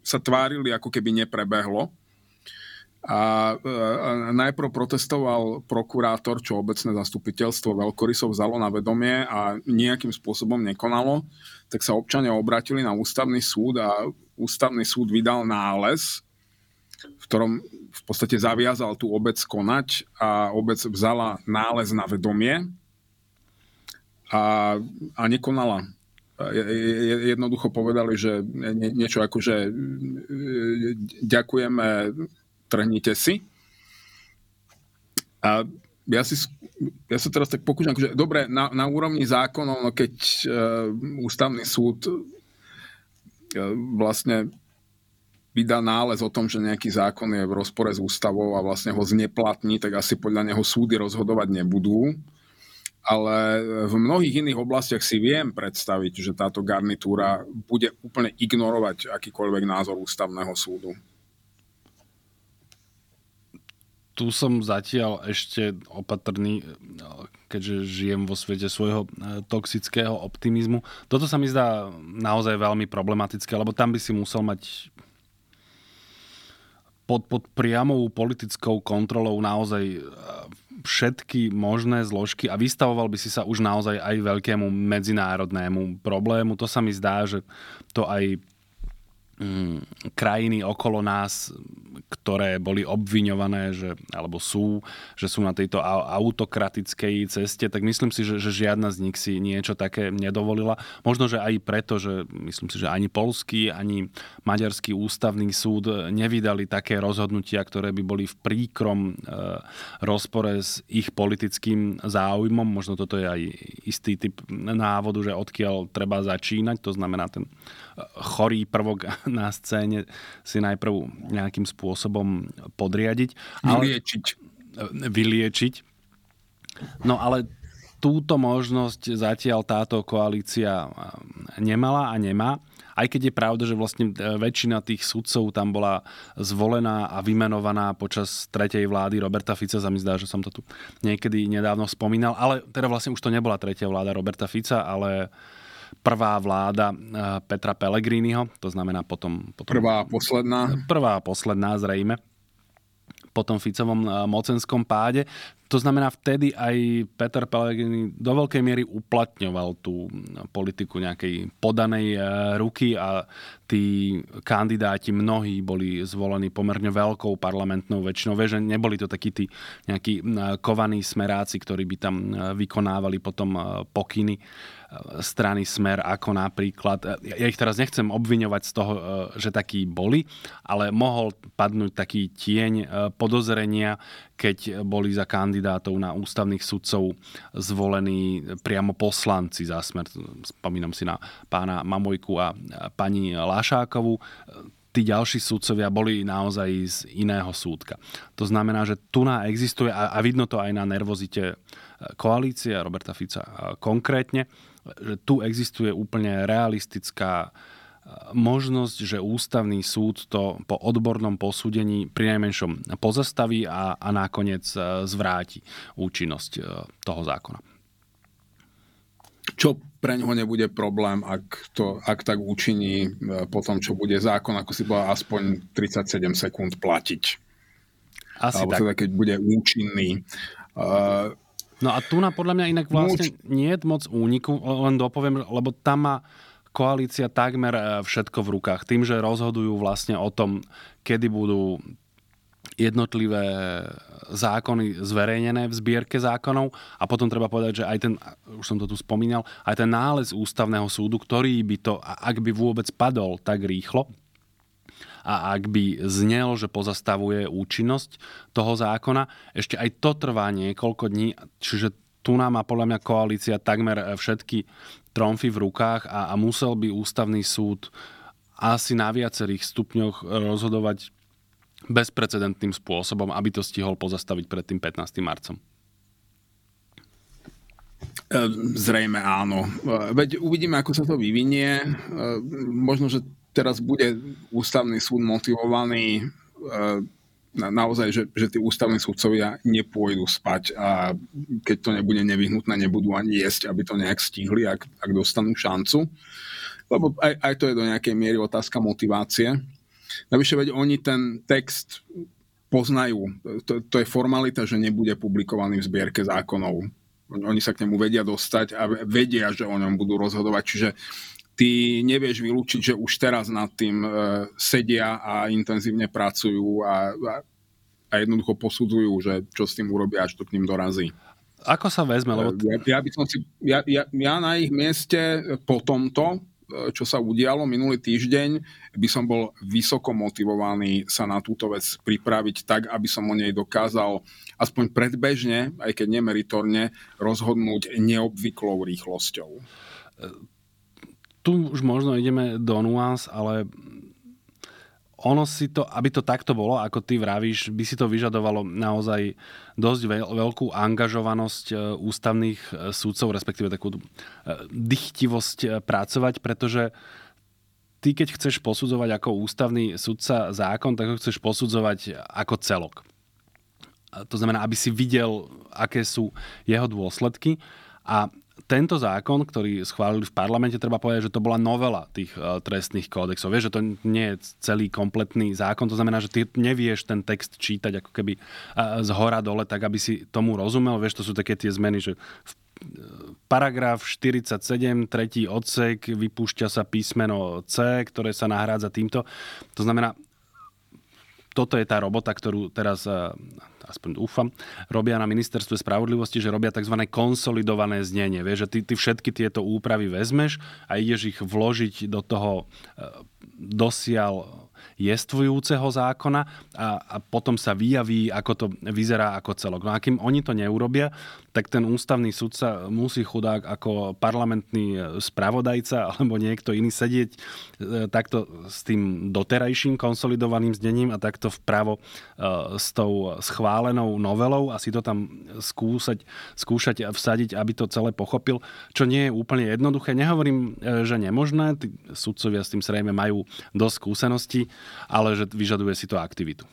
sa tvárili, ako keby neprebehlo. A, a najprv protestoval prokurátor, čo obecné zastupiteľstvo Veľkorysov vzalo na vedomie a nejakým spôsobom nekonalo, tak sa občania obratili na ústavný súd a ústavný súd vydal nález, v ktorom v podstate zaviazal tú obec konať a obec vzala nález na vedomie a, a nekonala. Jednoducho povedali, že niečo ako, že ďakujeme, trhnite si. A ja, si, ja sa teraz tak pokúšam, že dobre, na, na úrovni zákonov, no keď uh, ústavný súd uh, vlastne vydá nález o tom, že nejaký zákon je v rozpore s ústavou a vlastne ho zneplatní, tak asi podľa neho súdy rozhodovať nebudú. Ale v mnohých iných oblastiach si viem predstaviť, že táto garnitúra bude úplne ignorovať akýkoľvek názor ústavného súdu. Tu som zatiaľ ešte opatrný keďže žijem vo svete svojho e, toxického optimizmu. Toto sa mi zdá naozaj veľmi problematické, lebo tam by si musel mať pod, pod priamou politickou kontrolou naozaj e, všetky možné zložky a vystavoval by si sa už naozaj aj veľkému medzinárodnému problému. To sa mi zdá, že to aj krajiny okolo nás, ktoré boli obviňované, že, alebo sú, že sú na tejto autokratickej ceste, tak myslím si, že, že žiadna z nich si niečo také nedovolila. Možno, že aj preto, že myslím si, že ani polský, ani maďarský ústavný súd nevydali také rozhodnutia, ktoré by boli v príkrom e, rozpore s ich politickým záujmom. Možno toto je aj istý typ návodu, že odkiaľ treba začínať, to znamená ten chorý prvok na scéne si najprv nejakým spôsobom podriadiť. Vyliečiť. Ale, vyliečiť. No ale túto možnosť zatiaľ táto koalícia nemala a nemá. Aj keď je pravda, že vlastne e, väčšina tých sudcov tam bola zvolená a vymenovaná počas tretej vlády Roberta Fica, sa mi zdá, že som to tu niekedy nedávno spomínal, ale teda vlastne už to nebola tretia vláda Roberta Fica, ale prvá vláda eh, Petra Pellegriniho, to znamená potom... potom prvá a posledná. Prvá a posledná zrejme po tom Ficovom eh, mocenskom páde. To znamená, vtedy aj Peter Pellegrini do veľkej miery uplatňoval tú politiku nejakej podanej eh, ruky a tí kandidáti mnohí boli zvolení pomerne veľkou parlamentnou väčšinou. Vieš, že neboli to takí tí nejakí kovaní smeráci, ktorí by tam vykonávali potom pokyny strany Smer, ako napríklad, ja ich teraz nechcem obviňovať z toho, e, že takí boli, ale mohol padnúť taký tieň e, podozrenia, keď boli za kandidátov na ústavných sudcov zvolení priamo poslanci za Smer. Spomínam si na pána Mamojku a pani Lášákovu tí ďalší sudcovia boli naozaj z iného súdka. To znamená, že tu na existuje, a vidno to aj na nervozite e, koalície Roberta Fica konkrétne, že tu existuje úplne realistická e, možnosť, že ústavný súd to po odbornom posúdení pri najmenšom pozastaví a, a nakoniec e, zvráti účinnosť e, toho zákona. Čo pre ňoho nebude problém, ak, to, ak tak účiní po tom, čo bude zákon, ako si bola aspoň 37 sekúnd platiť. Asi Alebo tak. teda, keď bude účinný. Uh, No a tu na podľa mňa inak vlastne Muč. nie je moc úniku, len dopoviem, lebo tam má koalícia takmer e, všetko v rukách. Tým, že rozhodujú vlastne o tom, kedy budú jednotlivé zákony zverejnené v zbierke zákonov a potom treba povedať, že aj ten, už som to tu spomínal, aj ten nález ústavného súdu, ktorý by to, ak by vôbec padol tak rýchlo, a ak by znel, že pozastavuje účinnosť toho zákona, ešte aj to trvá niekoľko dní, čiže tu nám má podľa mňa koalícia takmer všetky tromfy v rukách a, a musel by ústavný súd asi na viacerých stupňoch rozhodovať bezprecedentným spôsobom, aby to stihol pozastaviť pred tým 15. marcom. Zrejme áno. Veď uvidíme, ako sa to vyvinie. Možno, že teraz bude ústavný súd motivovaný e, na, naozaj, že, že tí ústavní súdcovia nepôjdu spať a keď to nebude nevyhnutné, nebudú ani jesť, aby to nejak stihli, ak, ak dostanú šancu. Lebo aj, aj to je do nejakej miery otázka motivácie. Navyše, veď oni ten text poznajú. To, to je formalita, že nebude publikovaný v zbierke zákonov. Oni sa k nemu vedia dostať a vedia, že o ňom budú rozhodovať. Čiže ty nevieš vylúčiť, že už teraz nad tým e, sedia a intenzívne pracujú a, a, a jednoducho posudzujú, že čo s tým urobia, až to k ním dorazí. Ako sa vezme? Lebo... Ja, ja, by som si, ja, ja, ja na ich mieste po tomto, e, čo sa udialo minulý týždeň, by som bol vysoko motivovaný sa na túto vec pripraviť tak, aby som o nej dokázal aspoň predbežne, aj keď nemeritorne, rozhodnúť neobvyklou rýchlosťou tu už možno ideme do nuans, ale ono si to, aby to takto bolo, ako ty vravíš, by si to vyžadovalo naozaj dosť veľkú angažovanosť e, ústavných e, súdcov, respektíve takú e, dychtivosť pracovať, pretože ty, keď chceš posudzovať ako ústavný súdca zákon, tak ho chceš posudzovať ako celok. to znamená, aby si videl, aké sú jeho dôsledky. A tento zákon, ktorý schválili v parlamente, treba povedať, že to bola novela tých uh, trestných kódexov. Vieš, že to nie je celý kompletný zákon, to znamená, že ty nevieš ten text čítať ako keby uh, z hora dole, tak aby si tomu rozumel. Vieš, to sú také tie zmeny, že v paragraf 47, tretí odsek, vypúšťa sa písmeno C, ktoré sa nahrádza týmto. To znamená, toto je tá robota, ktorú teraz, eh, aspoň dúfam, robia na ministerstve spravodlivosti, že robia tzv. konsolidované znenie. Vieš, že ty, ty všetky tieto úpravy vezmeš a ideš ich vložiť do toho eh, dosiaľ jestvujúceho zákona a, a potom sa vyjaví, ako to vyzerá ako celok. No a kým oni to neurobia, tak ten ústavný sudca musí chudák ako parlamentný spravodajca alebo niekto iný sedieť e, takto s tým doterajším konsolidovaným zdením a takto vpravo e, s tou schválenou novelou a si to tam skúsať, skúšať a vsadiť, aby to celé pochopil, čo nie je úplne jednoduché. Nehovorím, e, že nemožné, tí sudcovia s tým zrejme majú dosť skúseností, ale že vyžaduje si to aktivitu.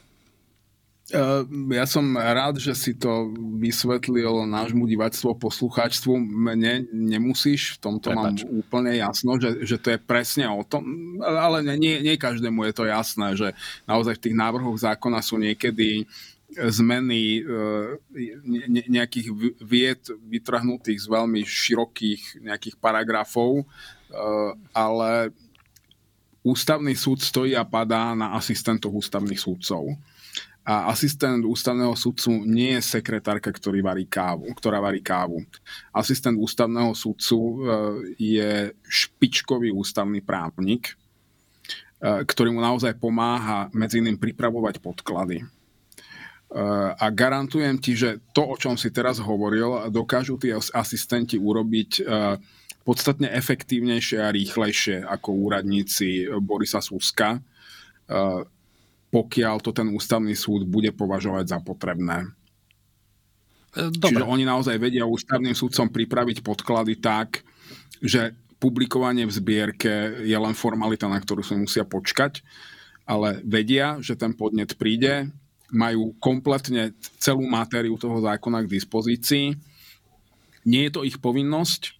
Ja som rád, že si to vysvetlil nášmu divačstvu, poslucháčstvu. Mne nemusíš, v tomto Prepač. mám úplne jasno, že, že to je presne o tom, ale nie, nie každému je to jasné, že naozaj v tých návrhoch zákona sú niekedy zmeny nejakých vied vytrhnutých z veľmi širokých nejakých paragrafov, ale ústavný súd stojí a padá na asistentov ústavných súdcov a asistent ústavného sudcu nie je sekretárka, ktorý varí kávu, ktorá varí kávu. Asistent ústavného sudcu e, je špičkový ústavný právnik, e, ktorý mu naozaj pomáha medzi iným pripravovať podklady. E, a garantujem ti, že to, o čom si teraz hovoril, dokážu tí asistenti urobiť podstatne efektívnejšie a rýchlejšie ako úradníci Borisa Suska pokiaľ to ten ústavný súd bude považovať za potrebné. E, dobre. Čiže oni naozaj vedia ústavným súdcom pripraviť podklady tak, že publikovanie v zbierke je len formalita, na ktorú sa musia počkať, ale vedia, že ten podnet príde, majú kompletne celú matériu toho zákona k dispozícii. Nie je to ich povinnosť,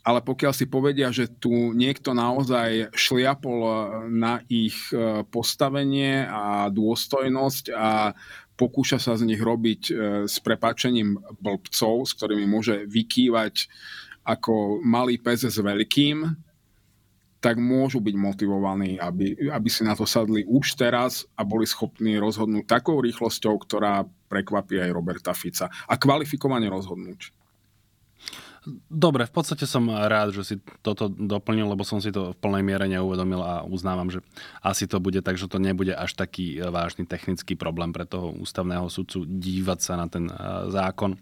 ale pokiaľ si povedia, že tu niekto naozaj šliapol eh, na ich eh, postavenie a dôstojnosť a pokúša sa z nich robiť eh, s prepačením blbcov, s ktorými môže vykývať ako malý pes s veľkým, tak môžu byť motivovaní, aby, aby si na to sadli už teraz a boli schopní rozhodnúť takou rýchlosťou, ktorá prekvapí aj Roberta Fica. A kvalifikovane rozhodnúť. Dobre, v podstate som rád, že si toto doplnil, lebo som si to v plnej miere neuvedomil a uznávam, že asi to bude tak, že to nebude až taký e, vážny technický problém pre toho ústavného sudcu dívať sa na ten e, zákon e,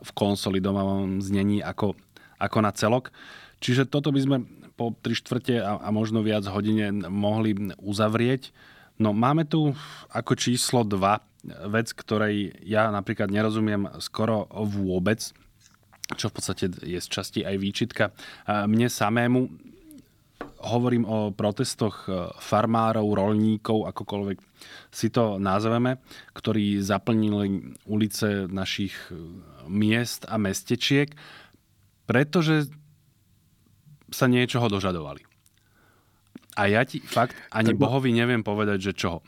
v konsolidovanom znení ako, ako na celok. Čiže toto by sme po tri štvrte a, a možno viac hodine mohli uzavrieť. No máme tu ako číslo 2 vec, ktorej ja napríklad nerozumiem skoro vôbec čo v podstate je z časti aj výčitka. Mne samému hovorím o protestoch e, farmárov, rolníkov, akokoľvek si to nazveme, ktorí zaplnili ulice našich e, miest a mestečiek, pretože sa niečoho dožadovali. A ja ti fakt ani Bohovi neviem povedať, že čoho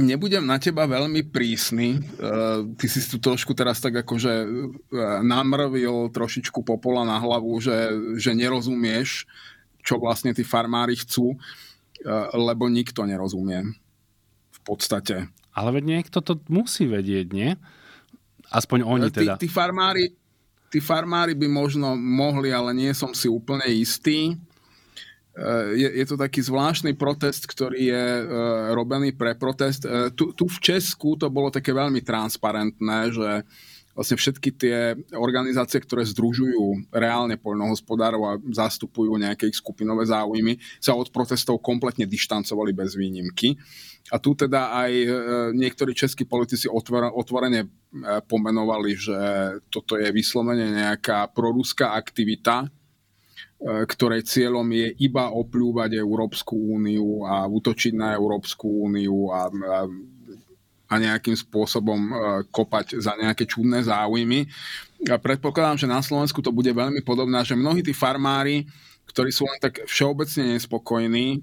nebudem na teba veľmi prísny. Uh, ty si tu trošku teraz tak akože uh, namrvil trošičku popola na hlavu, že, že nerozumieš, čo vlastne tí farmári chcú, uh, lebo nikto nerozumie. V podstate. Ale veď niekto to musí vedieť, nie? Aspoň oni teda. Tí, tí, farmári, tí farmári by možno mohli, ale nie som si úplne istý je, je to taký zvláštny protest, ktorý je uh, robený pre protest. Uh, tu, tu v Česku to bolo také veľmi transparentné, že vlastne všetky tie organizácie, ktoré združujú reálne poľnohospodárov a zastupujú nejaké ich skupinové záujmy, sa od protestov kompletne dištancovali bez výnimky. A tu teda aj niektorí českí politici otvor, otvorene pomenovali, že toto je vyslovene nejaká proruská aktivita, E, ktorej cieľom je iba opľúvať Európsku úniu a útočiť na Európsku úniu a, a a nejakým spôsobom e, kopať za nejaké čudné záujmy. A predpokladám, že na Slovensku to bude veľmi podobné, že mnohí tí farmári, ktorí sú len tak všeobecne nespokojní, e,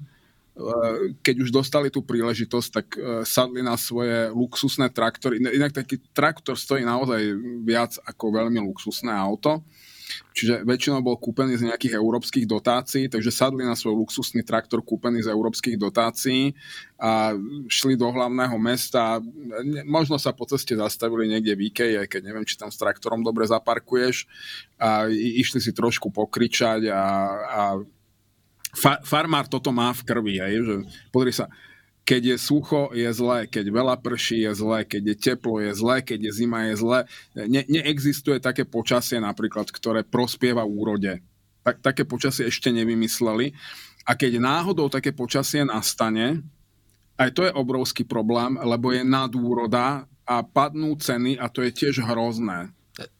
keď už dostali tú príležitosť, tak sadli na svoje luxusné traktory. Inak taký traktor stojí naozaj viac ako veľmi luxusné auto čiže väčšinou bol kúpený z nejakých európskych dotácií, takže sadli na svoj luxusný traktor kúpený z európskych dotácií a šli do hlavného mesta. Možno sa po ceste zastavili niekde v Ikei, aj keď neviem, či tam s traktorom dobre zaparkuješ a išli si trošku pokričať a, a farmár toto má v krvi, aj, že pozri sa, keď je sucho, je zlé, keď veľa prší, je zlé, keď je teplo, je zlé, keď je zima, je zlé. Ne, neexistuje také počasie napríklad, ktoré prospieva úrode. Tak, také počasie ešte nevymysleli. A keď náhodou také počasie nastane, aj to je obrovský problém, lebo je nadúroda a padnú ceny a to je tiež hrozné.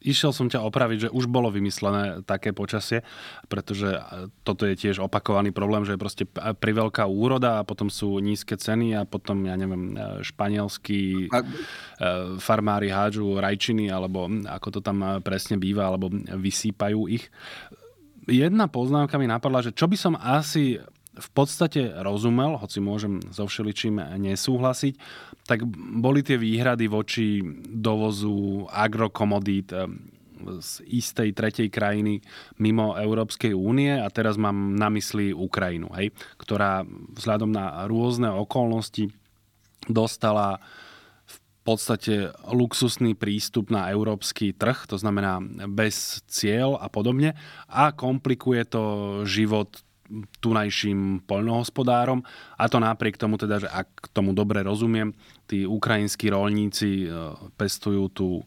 Išiel som ťa opraviť, že už bolo vymyslené také počasie, pretože toto je tiež opakovaný problém, že je proste priveľká úroda a potom sú nízke ceny a potom, ja neviem, španielskí a... E, farmári hádžu rajčiny, alebo ako to tam presne býva, alebo vysýpajú ich. Jedna poznámka mi napadla, že čo by som asi v podstate rozumel, hoci môžem so všeličím nesúhlasiť, tak boli tie výhrady voči dovozu agrokomodít eh, z istej tretej krajiny mimo Európskej únie a teraz mám na mysli Ukrajinu, hej, ktorá vzhľadom na rôzne okolnosti dostala v podstate luxusný prístup na európsky trh, to znamená bez cieľ a podobne a komplikuje to život tunajším poľnohospodárom a to napriek tomu teda, že ak tomu dobre rozumiem, tí ukrajinskí rolníci e, pestujú tú e,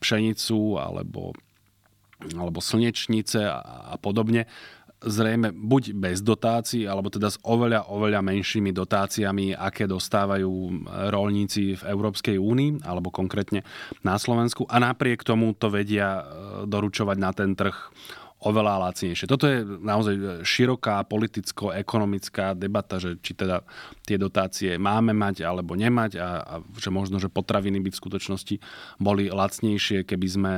pšenicu alebo, alebo slnečnice a, a podobne, zrejme buď bez dotácií, alebo teda s oveľa, oveľa menšími dotáciami, aké dostávajú rolníci v Európskej únii, alebo konkrétne na Slovensku. A napriek tomu to vedia e, doručovať na ten trh oveľa lacnejšie. Toto je naozaj široká politicko-ekonomická debata, že či teda tie dotácie máme mať alebo nemať a, a že možno, že potraviny by v skutočnosti boli lacnejšie, keby sme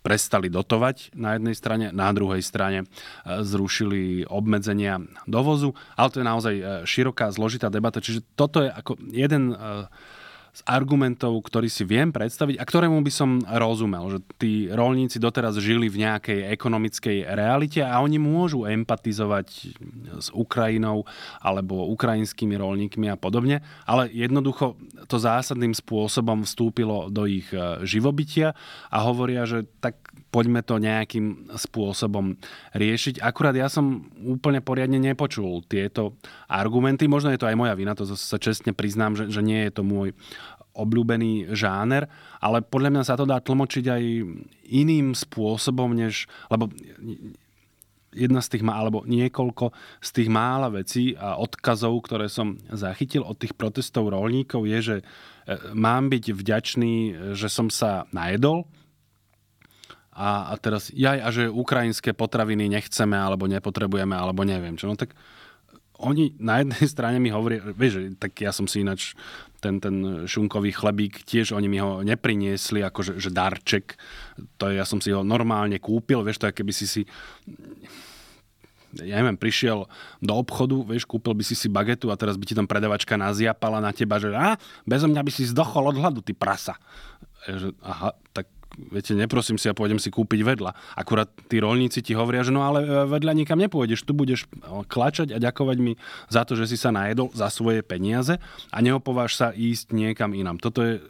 prestali dotovať na jednej strane, na druhej strane e, zrušili obmedzenia dovozu, ale to je naozaj e, široká, zložitá debata, čiže toto je ako jeden z argumentov, ktorý si viem predstaviť a ktorému by som rozumel, že tí rolníci doteraz žili v nejakej ekonomickej realite a oni môžu empatizovať s Ukrajinou alebo ukrajinskými rolníkmi a podobne, ale jednoducho to zásadným spôsobom vstúpilo do ich e, živobytia a hovoria, že tak poďme to nejakým spôsobom riešiť. Akurát ja som úplne poriadne nepočul tieto argumenty. Možno je to aj moja vina, to sa čestne priznám, že, že nie je to môj obľúbený žáner, ale podľa mňa sa to dá tlmočiť aj iným spôsobom, než... Lebo jedna z tých, alebo niekoľko z tých mála vecí a odkazov, ktoré som zachytil od tých protestov rolníkov je, že e, mám byť vďačný, že som sa najedol, a, a teraz, jaj, a že ukrajinské potraviny nechceme, alebo nepotrebujeme, alebo neviem čo. No tak oni na jednej (laughs) strane mi hovoria, vieš, tak ja som si ináč ten, ten šunkový chlebík, tiež oni mi ho nepriniesli ako že, že darček. To je, ja som si ho normálne kúpil, vieš, to je keby si si ja neviem, prišiel do obchodu, vieš, kúpil by si si bagetu a teraz by ti tam predavačka naziapala na teba, že a, bezo mňa by si zdochol od hladu, ty prasa. Že, aha, tak viete, neprosím si a pôjdem si kúpiť vedľa. Akurát tí rolníci ti hovoria, že no ale e, vedľa nikam nepôjdeš, tu budeš e, klačať a ďakovať mi za to, že si sa najedol za svoje peniaze a neopováš sa ísť niekam inám. Toto je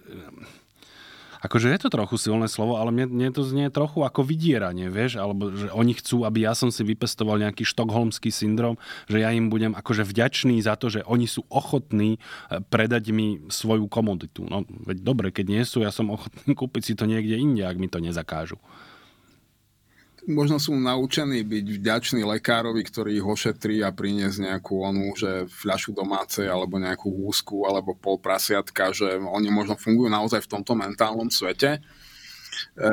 akože je to trochu silné slovo, ale mne, mne to znie trochu ako vydieranie, vieš, alebo že oni chcú, aby ja som si vypestoval nejaký štokholmský syndrom, že ja im budem akože vďačný za to, že oni sú ochotní eh, predať mi svoju komoditu. No, veď dobre, keď nie sú, ja som ochotný kúpiť si to niekde inde, ak mi to nezakážu možno sú naučení byť vďační lekárovi, ktorý ich ošetrí a priniesť nejakú onú, že fľašu domácej alebo nejakú húsku alebo pol prasiatka, že oni možno fungujú naozaj v tomto mentálnom svete. E,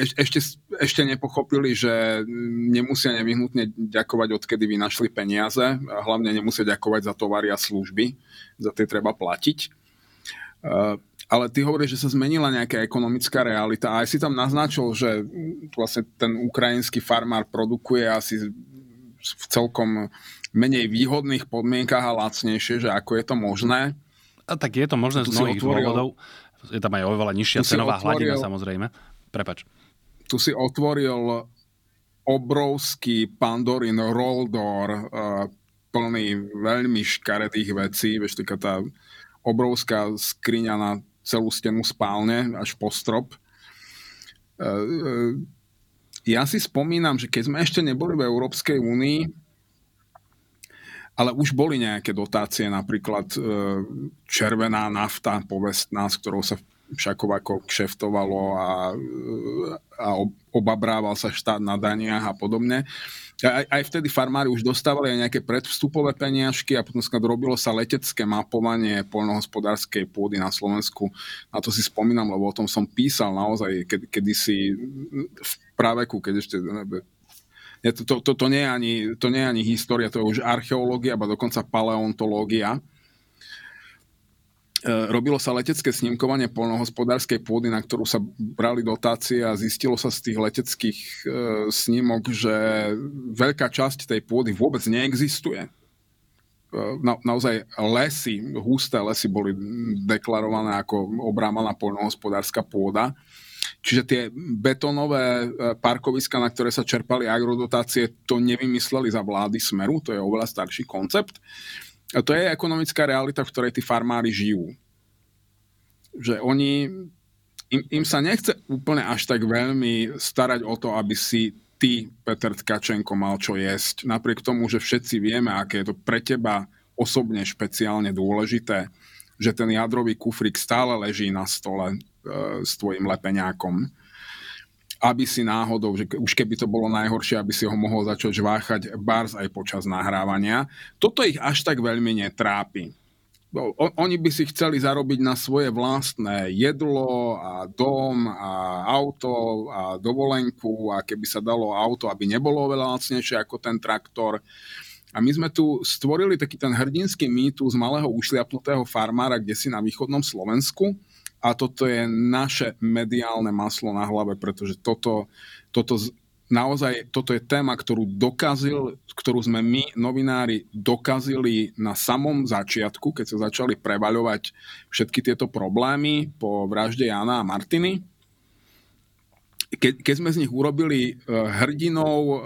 e, ešte, ešte nepochopili, že nemusia nevyhnutne ďakovať, odkedy vynašli peniaze. Hlavne nemusia ďakovať za tovary a služby. Za tie treba platiť. Ale ty hovoríš, že sa zmenila nejaká ekonomická realita a aj si tam naznačil, že vlastne ten ukrajinský farmár produkuje asi v celkom menej výhodných podmienkach a lacnejšie, že ako je to možné. A tak je to možné z mnohých otvoril, dôvodov. Je tam aj oveľa nižšia cenová otvoril, hladina samozrejme. Prepač. Tu si otvoril obrovský Pandorin Roldor, uh, plný veľmi škaredých vecí, vieš, taká tá obrovská skriňa na celú stenu spálne až po strop. Uh, uh, ja si spomínam, že keď sme ešte neboli v Európskej únii, ale už boli nejaké dotácie, napríklad červená nafta povestná, s ktorou sa ako kšeftovalo a, a obabrával sa štát na daniach a podobne. Aj, aj vtedy farmári už dostávali aj nejaké predvstupové peniažky a potom robilo sa letecké mapovanie poľnohospodárskej pôdy na Slovensku. Na to si spomínam, lebo o tom som písal naozaj kedy, kedysi v praveku, keď ešte to, to, to, to, nie je ani, to nie je ani história, to je už archeológia, alebo dokonca paleontológia. E, robilo sa letecké snímkovanie polnohospodárskej pôdy, na ktorú sa brali dotácie a zistilo sa z tých leteckých e, snímok, že veľká časť tej pôdy vôbec neexistuje. E, na, naozaj lesy, husté lesy boli deklarované ako obrámaná polnohospodárska pôda. Čiže tie betónové parkoviska, na ktoré sa čerpali agrodotácie, to nevymysleli za vlády Smeru, to je oveľa starší koncept. A to je ekonomická realita, v ktorej tí farmári žijú. Že oni, im, im sa nechce úplne až tak veľmi starať o to, aby si ty, Peter Tkačenko, mal čo jesť. Napriek tomu, že všetci vieme, aké je to pre teba osobne špeciálne dôležité, že ten jadrový kufrik stále leží na stole e, s tvojim lepeňákom aby si náhodou, že už keby to bolo najhoršie, aby si ho mohol začať žváchať bars aj počas nahrávania. Toto ich až tak veľmi netrápi. Oni by si chceli zarobiť na svoje vlastné jedlo a dom a auto a dovolenku a keby sa dalo auto, aby nebolo oveľa lacnejšie ako ten traktor. A my sme tu stvorili taký ten hrdinský mýtus malého ušliapnutého farmára, kde si na východnom Slovensku, a toto je naše mediálne maslo na hlave, pretože toto, toto naozaj, toto je téma, ktorú dokazil, ktorú sme my, novinári, dokazili na samom začiatku, keď sa začali prevaľovať všetky tieto problémy po vražde Jana a Martiny. Ke, keď sme z nich urobili uh, hrdinov, uh,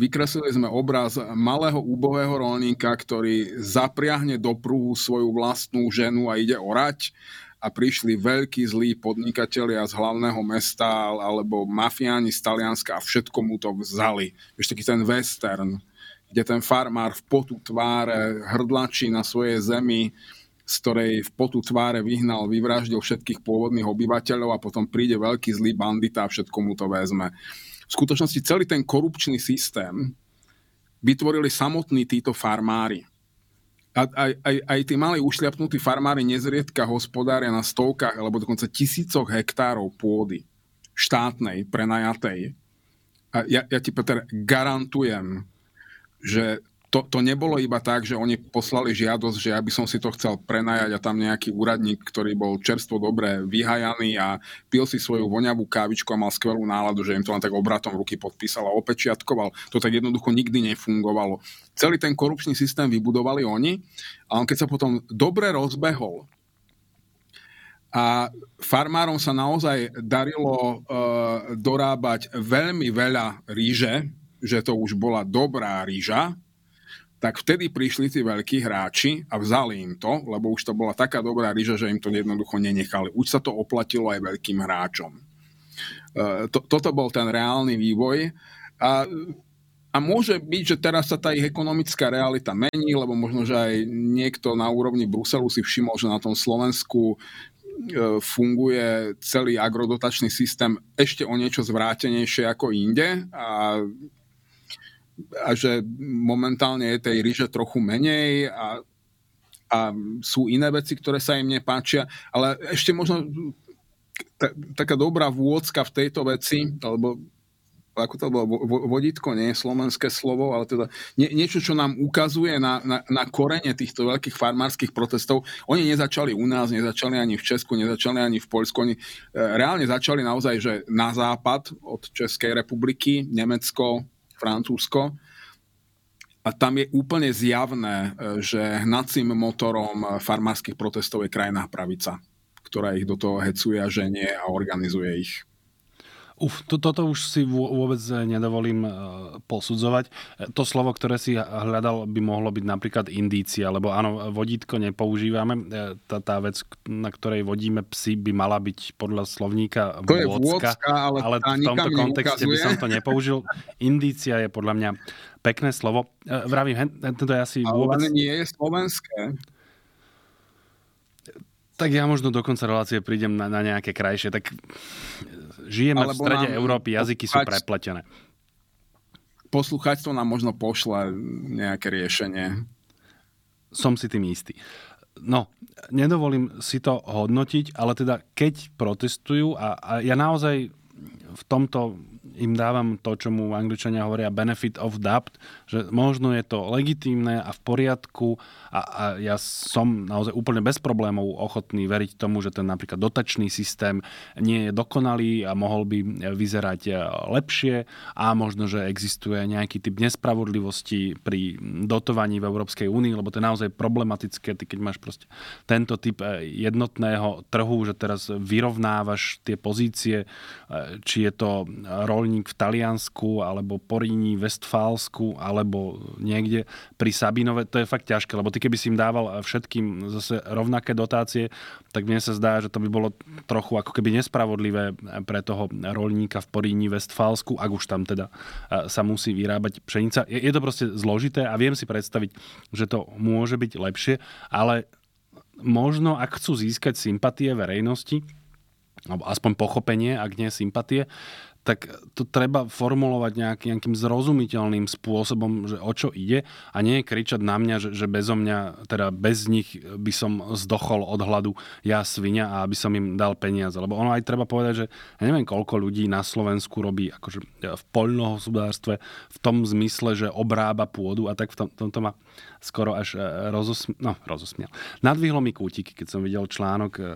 vykreslili sme obraz malého úbohého rolníka, ktorý zapriahne do prúhu svoju vlastnú ženu a ide orať a prišli veľkí zlí podnikatelia z hlavného mesta alebo mafiáni z Talianska a všetko mu to vzali. Ešte taký ten western, kde ten farmár v potu tváre hrdlačí na svojej zemi, z ktorej v potu tváre vyhnal, vyvraždil všetkých pôvodných obyvateľov a potom príde veľký zlý bandita a všetko mu to vezme. V skutočnosti celý ten korupčný systém vytvorili samotní títo farmári a aj, aj, aj tí mali ušľapnutí farmári nezriedka hospodária na stovkách alebo dokonca tisícoch hektárov pôdy štátnej, prenajatej. A ja, ja ti, Peter, garantujem, že to, to nebolo iba tak, že oni poslali žiadosť, že ja by som si to chcel prenajať a tam nejaký úradník, ktorý bol čerstvo dobre vyhajaný a pil si svoju voňavú kávičku a mal skvelú náladu, že im to len tak obratom ruky podpísal a opečiatkoval. To tak jednoducho nikdy nefungovalo. Celý ten korupčný systém vybudovali oni a on keď sa potom dobre rozbehol a farmárom sa naozaj darilo uh, dorábať veľmi veľa ríže, že to už bola dobrá ríža, tak vtedy prišli tí veľkí hráči a vzali im to, lebo už to bola taká dobrá ryža, že im to jednoducho nenechali. Už sa to oplatilo aj veľkým hráčom. E, to, toto bol ten reálny vývoj. A, a môže byť, že teraz sa tá ich ekonomická realita mení, lebo možno, že aj niekto na úrovni Bruselu si všimol, že na tom Slovensku e, funguje celý agrodotačný systém ešte o niečo zvrátenejšie ako inde a a že momentálne je tej ryže trochu menej a, a sú iné veci, ktoré sa im nepáčia, ale ešte možno t- taká dobrá vôdzka v tejto veci, alebo ako to bolo, vodítko nie je slovenské slovo, ale teda nie, niečo, čo nám ukazuje na, na, na korene týchto veľkých farmárskych protestov. Oni nezačali u nás, nezačali ani v Česku, nezačali ani v Poľsku, oni e, reálne začali naozaj, že na západ od Českej republiky, Nemecko, Francúzsko, a tam je úplne zjavné, e, že hnacím motorom farmárskych protestov je krajná pravica, ktorá ich do toho hecuje a ženie a organizuje ich. Uf, to, toto už si vôbec nedovolím uh, posudzovať. To slovo, ktoré si hľadal, by mohlo byť napríklad indícia, lebo áno, vodítko nepoužívame. Tá, tá vec, na ktorej vodíme psy, by mala byť podľa slovníka to vôcka, ale, ale v tomto kontexte by som to nepoužil. Indícia je podľa mňa pekné slovo. Vravím, to je asi vôbec... Ale nie je slovenské. Tak ja možno do konca relácie prídem na, na nejaké krajšie. Tak Žijeme v strede Európy, jazyky sú prepletené. Posluchačstvo nám možno pošle nejaké riešenie. Som si tým istý. No, nedovolím si to hodnotiť, ale teda keď protestujú a, a ja naozaj v tomto im dávam to, čo mu angličania hovoria benefit of doubt, že možno je to legitímne a v poriadku a, a ja som naozaj úplne bez problémov ochotný veriť tomu, že ten napríklad dotačný systém nie je dokonalý a mohol by vyzerať lepšie a možno, že existuje nejaký typ nespravodlivosti pri dotovaní v Európskej únii, lebo to je naozaj problematické, ty keď máš proste tento typ jednotného trhu, že teraz vyrovnávaš tie pozície, či je to rolník rolník v Taliansku, alebo Poríni, Westfálsku, alebo niekde pri Sabinove, to je fakt ťažké, lebo ty keby si im dával všetkým zase rovnaké dotácie, tak mne sa zdá, že to by bolo trochu ako keby nespravodlivé pre toho rolníka v Poríni, Westfálsku, ak už tam teda sa musí vyrábať pšenica. Je, je to proste zložité a viem si predstaviť, že to môže byť lepšie, ale možno, ak chcú získať sympatie verejnosti, alebo aspoň pochopenie, ak nie sympatie, tak to treba formulovať nejaký, nejakým zrozumiteľným spôsobom, že o čo ide a nie kričať na mňa, že, že bezo mňa, teda bez nich by som zdochol od hladu ja svinia a aby som im dal peniaze. Lebo ono aj treba povedať, že ja neviem, koľko ľudí na Slovensku robí akože v poľnohospodárstve v tom zmysle, že obrába pôdu a tak v tom, tomto ma skoro až e, rozosmiel. No, rozosmiel. Nadvihlo mi kútiky, keď som videl článok e,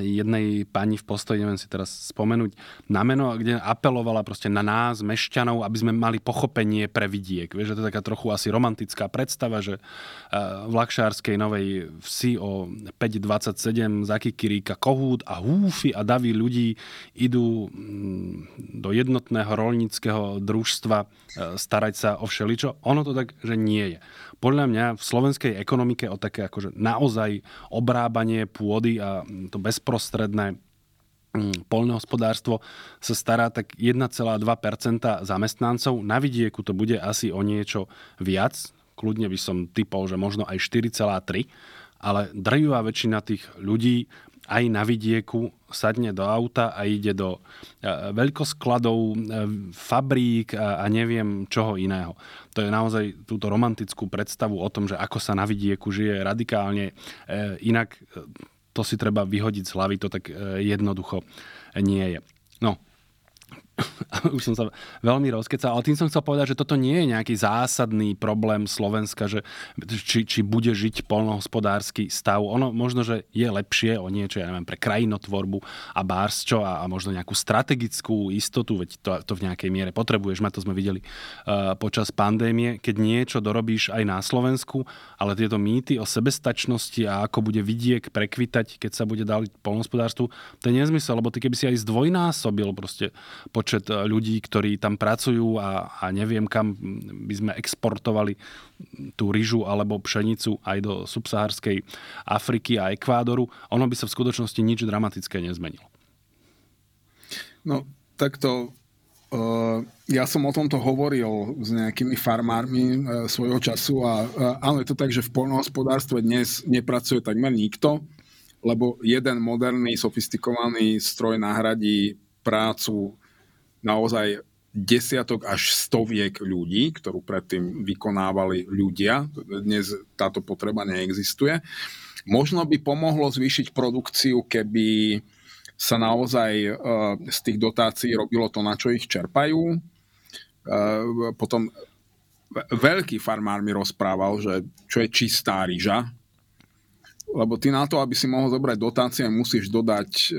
jednej pani v postoji, neviem si teraz spomenúť na meno, kde apelovala proste na nás, mešťanov, aby sme mali pochopenie pre vidiek. Vieš, že to je taká trochu asi romantická predstava, že v Lakšárskej Novej vsi o 5.27 zakikiríka kohút a húfy a davy ľudí idú mm, do jednotného rolníckého družstva e, starať sa o všeličo. Ono to tak, že nie je podľa mňa v slovenskej ekonomike o také akože naozaj obrábanie pôdy a to bezprostredné mm, poľnohospodárstvo sa stará tak 1,2% zamestnancov. Na vidieku to bude asi o niečo viac. Kľudne by som typol, že možno aj 4,3. Ale drvivá väčšina tých ľudí aj na vidieku sadne do auta a ide do e, veľkoskladov, e, fabrík a neviem čoho iného. To je naozaj túto romantickú predstavu o tom, že ako sa na vidieku žije radikálne e, inak. To si treba vyhodiť z hlavy, to tak jednoducho nie je. No, už som sa veľmi rozkecal, ale tým som chcel povedať, že toto nie je nejaký zásadný problém Slovenska, že či, či bude žiť polnohospodársky stav. Ono možno, že je lepšie o niečo, ja neviem, pre krajinotvorbu a bársčo a, a možno nejakú strategickú istotu, veď to, to v nejakej miere potrebuješ mať, to sme videli uh, počas pandémie, keď niečo dorobíš aj na Slovensku, ale tieto mýty o sebestačnosti a ako bude vidiek prekvitať, keď sa bude dať polnohospodárstvu, to je nezmysel, lebo ty keby si aj zdvojnásobil proste počet e, ľudí, ktorí tam pracujú a, a neviem kam by sme exportovali tú ryžu alebo pšenicu aj do subsahárskej Afriky a Ekvádoru, ono by sa v skutočnosti nič dramatické nezmenilo. No, takto Uh, ja som o tomto hovoril s nejakými farmármi uh, svojho času a áno, je to tak, že v poľnohospodárstve dnes nepracuje takmer nikto, lebo jeden moderný, sofistikovaný stroj nahradí prácu naozaj desiatok až stoviek ľudí, ktorú predtým vykonávali ľudia. Dnes táto potreba neexistuje. Možno by pomohlo zvýšiť produkciu, keby sa naozaj z tých dotácií robilo to, na čo ich čerpajú. Potom veľký farmár mi rozprával, že čo je čistá ryža, lebo ty na to, aby si mohol zobrať dotácie, musíš dodať, e,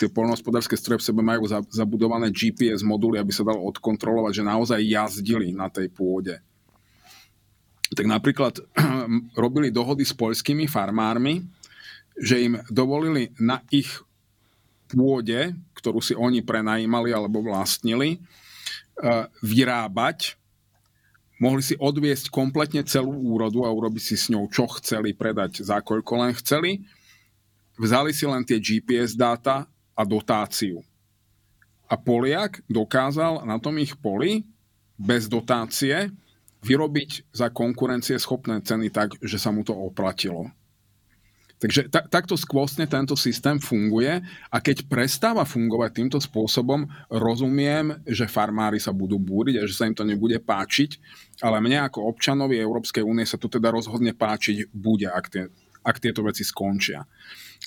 tie poľnohospodárske stroje v sebe majú za, zabudované GPS moduly, aby sa dalo odkontrolovať, že naozaj jazdili na tej pôde. Tak napríklad (clears throat) robili dohody s poľskými farmármi, že im dovolili na ich pôde, ktorú si oni prenajímali alebo vlastnili, e, vyrábať mohli si odviesť kompletne celú úrodu a urobiť si s ňou, čo chceli predať, za koľko len chceli. Vzali si len tie GPS dáta a dotáciu. A Poliak dokázal na tom ich poli bez dotácie vyrobiť za konkurencie schopné ceny tak, že sa mu to oplatilo. Takže ta, takto skvostne tento systém funguje a keď prestáva fungovať týmto spôsobom, rozumiem, že farmári sa budú búriť a že sa im to nebude páčiť, ale mne ako občanovi Európskej únie sa to teda rozhodne páčiť bude, ak, tie, ak tieto veci skončia.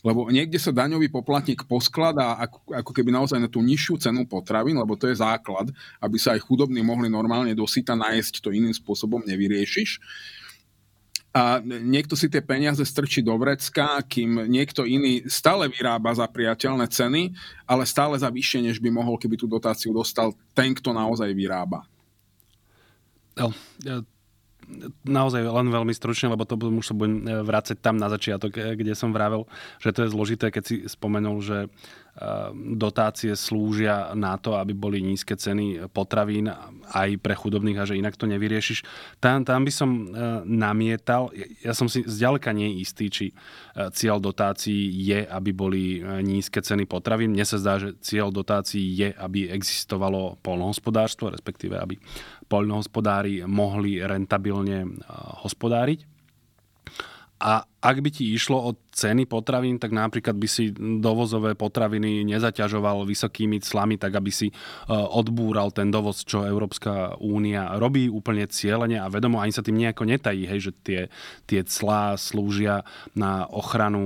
Lebo niekde sa daňový poplatník poskladá ako, ako keby naozaj na tú nižšiu cenu potravín, lebo to je základ, aby sa aj chudobní mohli normálne dosyta nájsť, to iným spôsobom nevyriešiš a niekto si tie peniaze strčí do vrecka, kým niekto iný stále vyrába za priateľné ceny, ale stále za vyššie, než by mohol, keby tú dotáciu dostal ten, kto naozaj vyrába. No, naozaj len veľmi stručne, lebo to už sa budem e, vrácať tam na začiatok, e, kde som vravel, že to je zložité, keď si spomenul, že dotácie slúžia na to, aby boli nízke ceny potravín aj pre chudobných a že inak to nevyriešiš. Tam, tam by som e, namietal, ja som si zďaleka nie istý, či e, cieľ dotácií je, aby boli e, nízke ceny potravín. Mne sa zdá, že cieľ dotácií je, aby existovalo polnohospodárstvo, respektíve aby poľnohospodári mohli rentabilne hospodáriť. A ak by ti išlo o ceny potravín, tak napríklad by si dovozové potraviny nezaťažoval vysokými clami, tak aby si e, odbúral ten dovoz, čo Európska únia robí úplne cieľene a vedomo, ani sa tým nejako netají, hej, že tie, tie clá slúžia na ochranu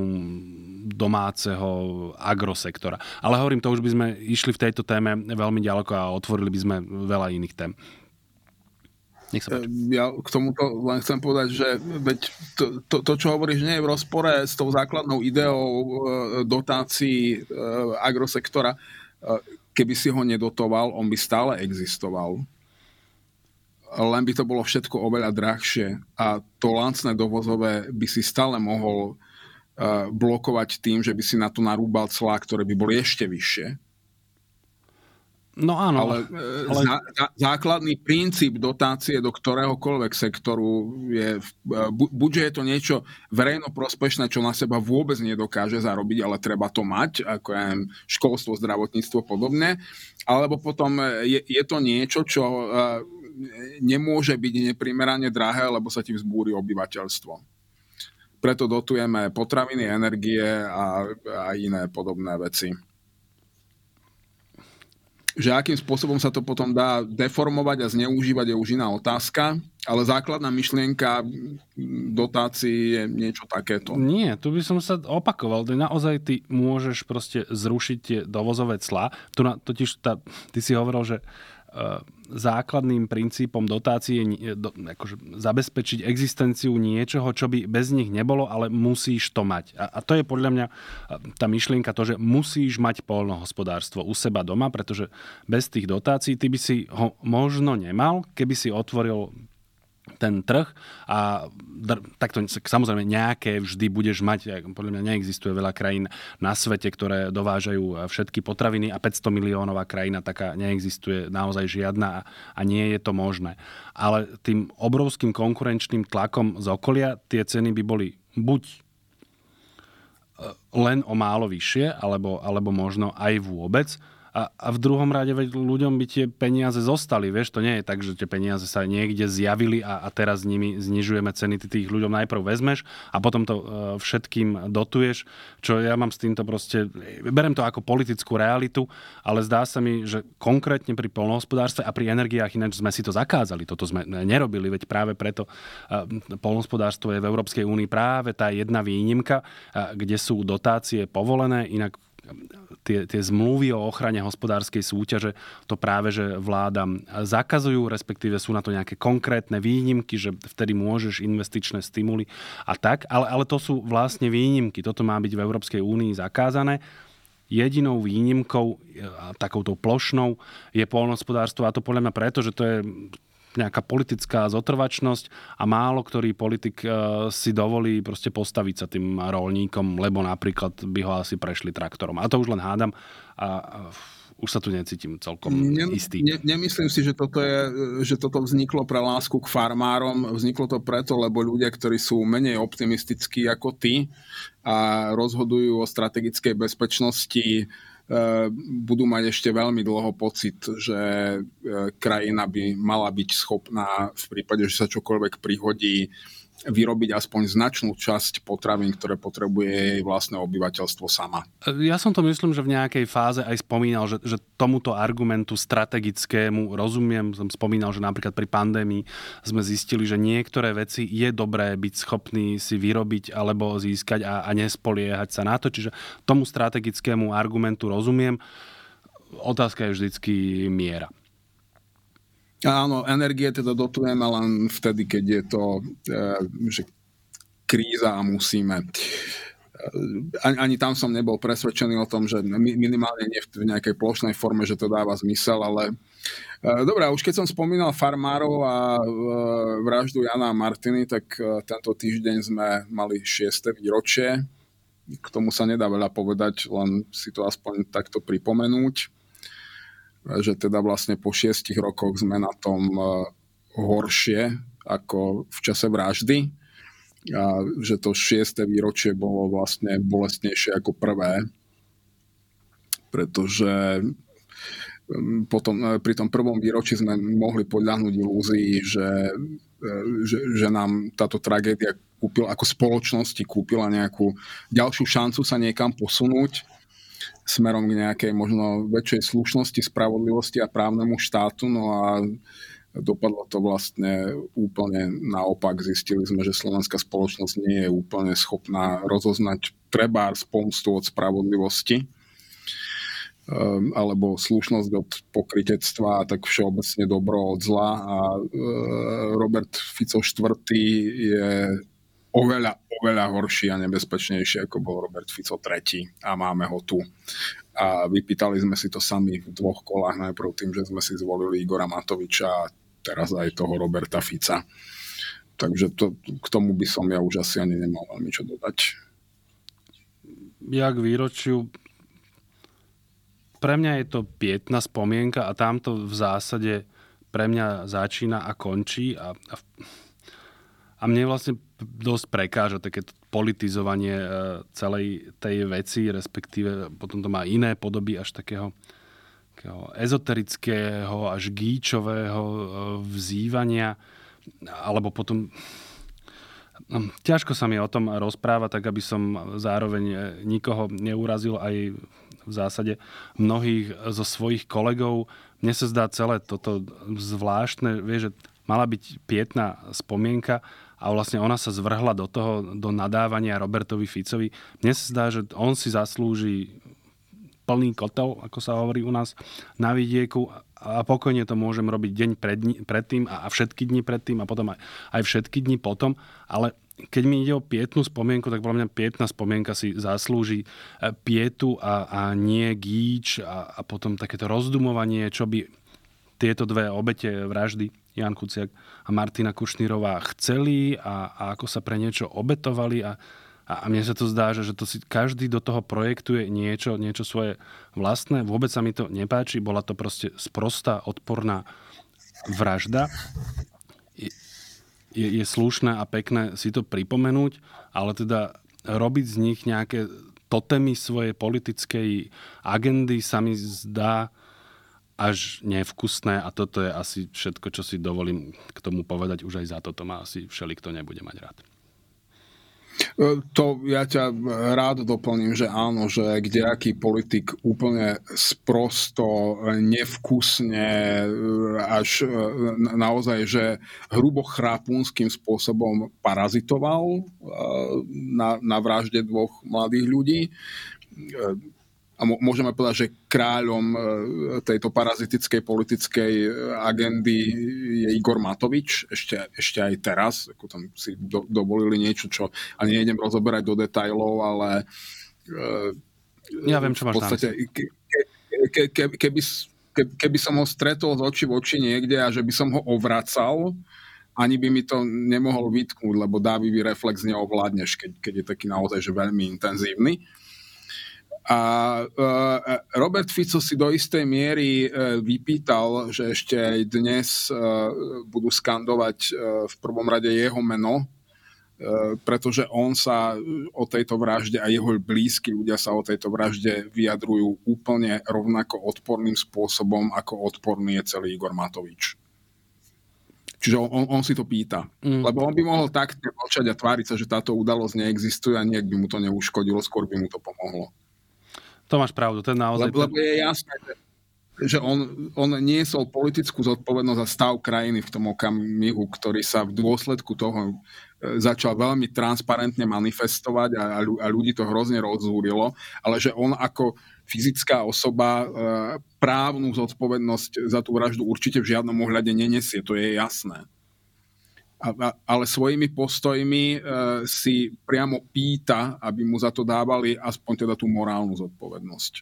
domáceho agrosektora. Ale hovorím, to už by sme išli v tejto téme veľmi ďaleko a otvorili by sme veľa iných tém. Nech sa páči. Ja k tomuto len chcem povedať, že veď to, to, to, čo hovoríš, nie je v rozpore s tou základnou ideou e, dotácií e, agrosektora. E, keby si ho nedotoval, on by stále existoval. Len by to bolo všetko oveľa drahšie a to lancné dovozové by si stále mohol blokovať tým, že by si na to narúbal clá, ktoré by boli ešte vyššie No áno. Ale, e, ale... Zá, základný princíp dotácie do ktoréhokoľvek sektoru je, e, buď je to niečo verejno prospešné, čo na seba vôbec nedokáže zarobiť, ale treba to mať, ako je školstvo, zdravotníctvo podobne, alebo potom e, je, je to niečo, čo nemôže byť neprimerane drahé, lebo sa ti vzbúri obyvateľstvo. Preto dotujeme potraviny, energie a, a iné podobné veci že akým spôsobom sa to potom dá deformovať a zneužívať je už iná otázka, ale základná myšlienka dotácií je niečo takéto. Nie, tu by som sa opakoval. Naozaj ty môžeš proste zrušiť tie dovozové clá. Tu na, totiž tá, ty si hovoril, že uh, základným princípom dotácie je do, akože zabezpečiť existenciu niečoho, čo by bez nich nebolo, ale musíš to mať. A, a to je podľa mňa tá myšlienka to, že musíš mať polnohospodárstvo u seba doma, pretože bez tých dotácií ty by si ho možno nemal, keby si otvoril ten trh a takto samozrejme nejaké vždy budeš mať, podľa mňa neexistuje veľa krajín na svete, ktoré dovážajú všetky potraviny a 500 miliónová krajina taká neexistuje naozaj žiadna a nie je to možné. Ale tým obrovským konkurenčným tlakom z okolia tie ceny by boli buď e, len o málo vyššie, alebo, alebo možno aj vôbec, a, a v druhom rade veď ľuďom by tie peniaze zostali, vieš, to nie je tak, že tie peniaze sa niekde zjavili a, a teraz s nimi znižujeme ceny, ty tých ľuďom najprv vezmeš a potom to uh, všetkým dotuješ, čo ja mám s týmto proste, berem to ako politickú realitu, ale zdá sa mi, že konkrétne pri polnohospodárstve a pri energiách ináč sme si to zakázali, toto sme nerobili, veď práve preto uh, polnohospodárstvo je v Európskej únii práve tá jedna výnimka, uh, kde sú dotácie povolené, inak tie, tie zmluvy o ochrane hospodárskej súťaže to práve, že vláda zakazujú, respektíve sú na to nejaké konkrétne výnimky, že vtedy môžeš investičné stimuly a tak, ale, ale to sú vlastne výnimky. Toto má byť v Európskej únii zakázané. Jedinou výnimkou, takouto plošnou, je polnospodárstvo a to podľa mňa preto, že to je nejaká politická zotrvačnosť a málo ktorý politik e, si dovolí proste postaviť sa tým rolníkom, lebo napríklad by ho asi prešli traktorom. A to už len hádam a už sa tu necítim celkom ne, istý. Ne, nemyslím si, že toto, je, že toto vzniklo pre lásku k farmárom. Vzniklo to preto, lebo ľudia, ktorí sú menej optimistickí ako ty a rozhodujú o strategickej bezpečnosti budú mať ešte veľmi dlho pocit, že eh, krajina by mala byť schopná v prípade, že sa čokoľvek prihodí, vyrobiť aspoň značnú časť potravín, ktoré potrebuje jej vlastné obyvateľstvo sama. Ja som to myslím, že v nejakej fáze aj spomínal, že, že tomuto argumentu strategickému rozumiem. Som spomínal, že napríklad pri pandémii sme zistili, že niektoré veci je dobré byť schopný si vyrobiť alebo získať a, a nespoliehať sa na to. Čiže tomu strategickému argumentu rozumiem. Otázka je vždycky miera. Áno, energie teda dotujeme len vtedy, keď je to e, že kríza a musíme. E, ani, ani tam som nebol presvedčený o tom, že minimálne nie v nejakej plošnej forme, že to dáva zmysel, ale e, Dobre, už keď som spomínal farmárov a vraždu Jana a Martiny, tak tento týždeň sme mali 6. výročie. K tomu sa nedá veľa povedať, len si to aspoň takto pripomenúť že teda vlastne po šiestich rokoch sme na tom e, horšie ako v čase vraždy. A že to šiesté výročie bolo vlastne bolestnejšie ako prvé, pretože potom, e, pri tom prvom výročí sme mohli podľahnuť ilúzii, že, e, že, že nám táto tragédia kúpila, ako spoločnosti kúpila nejakú ďalšiu šancu sa niekam posunúť smerom k nejakej možno väčšej slušnosti, spravodlivosti a právnemu štátu. No a dopadlo to vlastne úplne naopak. Zistili sme, že slovenská spoločnosť nie je úplne schopná rozoznať trebár z pomstu od spravodlivosti ehm, alebo slušnosť od pokritectva, tak všeobecne dobro od zla. A e, Robert Fico IV je oveľa, oveľa horší a nebezpečnejší, ako bol Robert Fico III a máme ho tu. A vypýtali sme si to sami v dvoch kolách, najprv tým, že sme si zvolili Igora Matoviča a teraz aj toho Roberta Fica. Takže to, k tomu by som ja už asi ani nemal veľmi čo dodať. Ja k výročiu pre mňa je to pietná spomienka a tamto v zásade pre mňa začína a končí a, a, a mne vlastne dosť prekáža takéto politizovanie e, celej tej veci, respektíve potom to má iné podoby až takého, takého ezoterického až gíčového e, vzývania, alebo potom no, ťažko sa mi o tom rozpráva, tak aby som zároveň e, nikoho neurazil aj v zásade mnohých zo svojich kolegov. Mne sa zdá celé toto zvláštne, vie, že mala byť pietná spomienka a vlastne ona sa zvrhla do toho, do nadávania Robertovi Ficovi. Mne sa zdá, že on si zaslúži plný kotel, ako sa hovorí u nás na vidieku a pokojne to môžem robiť deň pred, predtým a všetky dni predtým a potom aj, aj všetky dni potom, ale keď mi ide o pietnú spomienku, tak podľa mňa pietná spomienka si zaslúži e, pietu a, a nie gíč a, a potom takéto rozdumovanie, čo by tieto dve obete vraždy Jan Kuciak a Martina Kušnírová chceli a, a ako sa pre niečo obetovali a, a mne sa to zdá, že, že to si každý do toho projektuje niečo, niečo svoje vlastné. Vôbec sa mi to nepáči. Bola to proste sprostá, odporná vražda. Je, je, slušné a pekné si to pripomenúť, ale teda robiť z nich nejaké totemy svojej politickej agendy sa mi zdá až nevkusné a toto je asi všetko, čo si dovolím k tomu povedať. Už aj za toto ma asi všeli, nebude mať rád. E, to ja ťa rád doplním, že áno, že kdejaký politik úplne sprosto, nevkusne, e, až e, naozaj, že hrubo chrápunským spôsobom parazitoval na, na vražde dvoch mladých ľudí a môžeme povedať, že kráľom e, tejto parazitickej politickej e, agendy je Igor Matovič, ešte, ešte aj teraz, ako tam si do, dovolili niečo, čo ani nejdem rozoberať do detajlov, ale ja viem, čo máš v podstate, ke, ke, ke, keby, ke, keby som ho stretol z oči v oči niekde a že by som ho ovracal, ani by mi to nemohol vytknúť, lebo dávivý reflex neovládneš, keď, keď je taký naozaj že veľmi intenzívny. A uh, Robert Fico si do istej miery uh, vypýtal, že ešte aj dnes budú skandovať v prvom rade jeho meno, pretože on sa o tejto vražde a jeho blízki ľudia sa o tejto vražde vyjadrujú úplne rovnako odporným spôsobom, ako odporný je celý Igor Matovič. Čiže on, on si to pýta. Mm. Lebo on by mohol tak mlčať a tváriť sa, že táto udalosť neexistuje a nejak by mu to neuškodilo, skôr by mu to pomohlo. To máš pravdu, ten naozaj... Lebo, lebo je jasné, že, on, on niesol politickú zodpovednosť za stav krajiny v tom okamihu, ktorý sa v dôsledku toho e, začal veľmi transparentne manifestovať a, a ľudí to hrozne rozzúrilo, ale že on ako fyzická osoba e, právnu zodpovednosť za tú vraždu určite v žiadnom ohľade nenesie, to je jasné ale svojimi postojmi e, si priamo pýta, aby mu za to dávali aspoň teda tú morálnu zodpovednosť.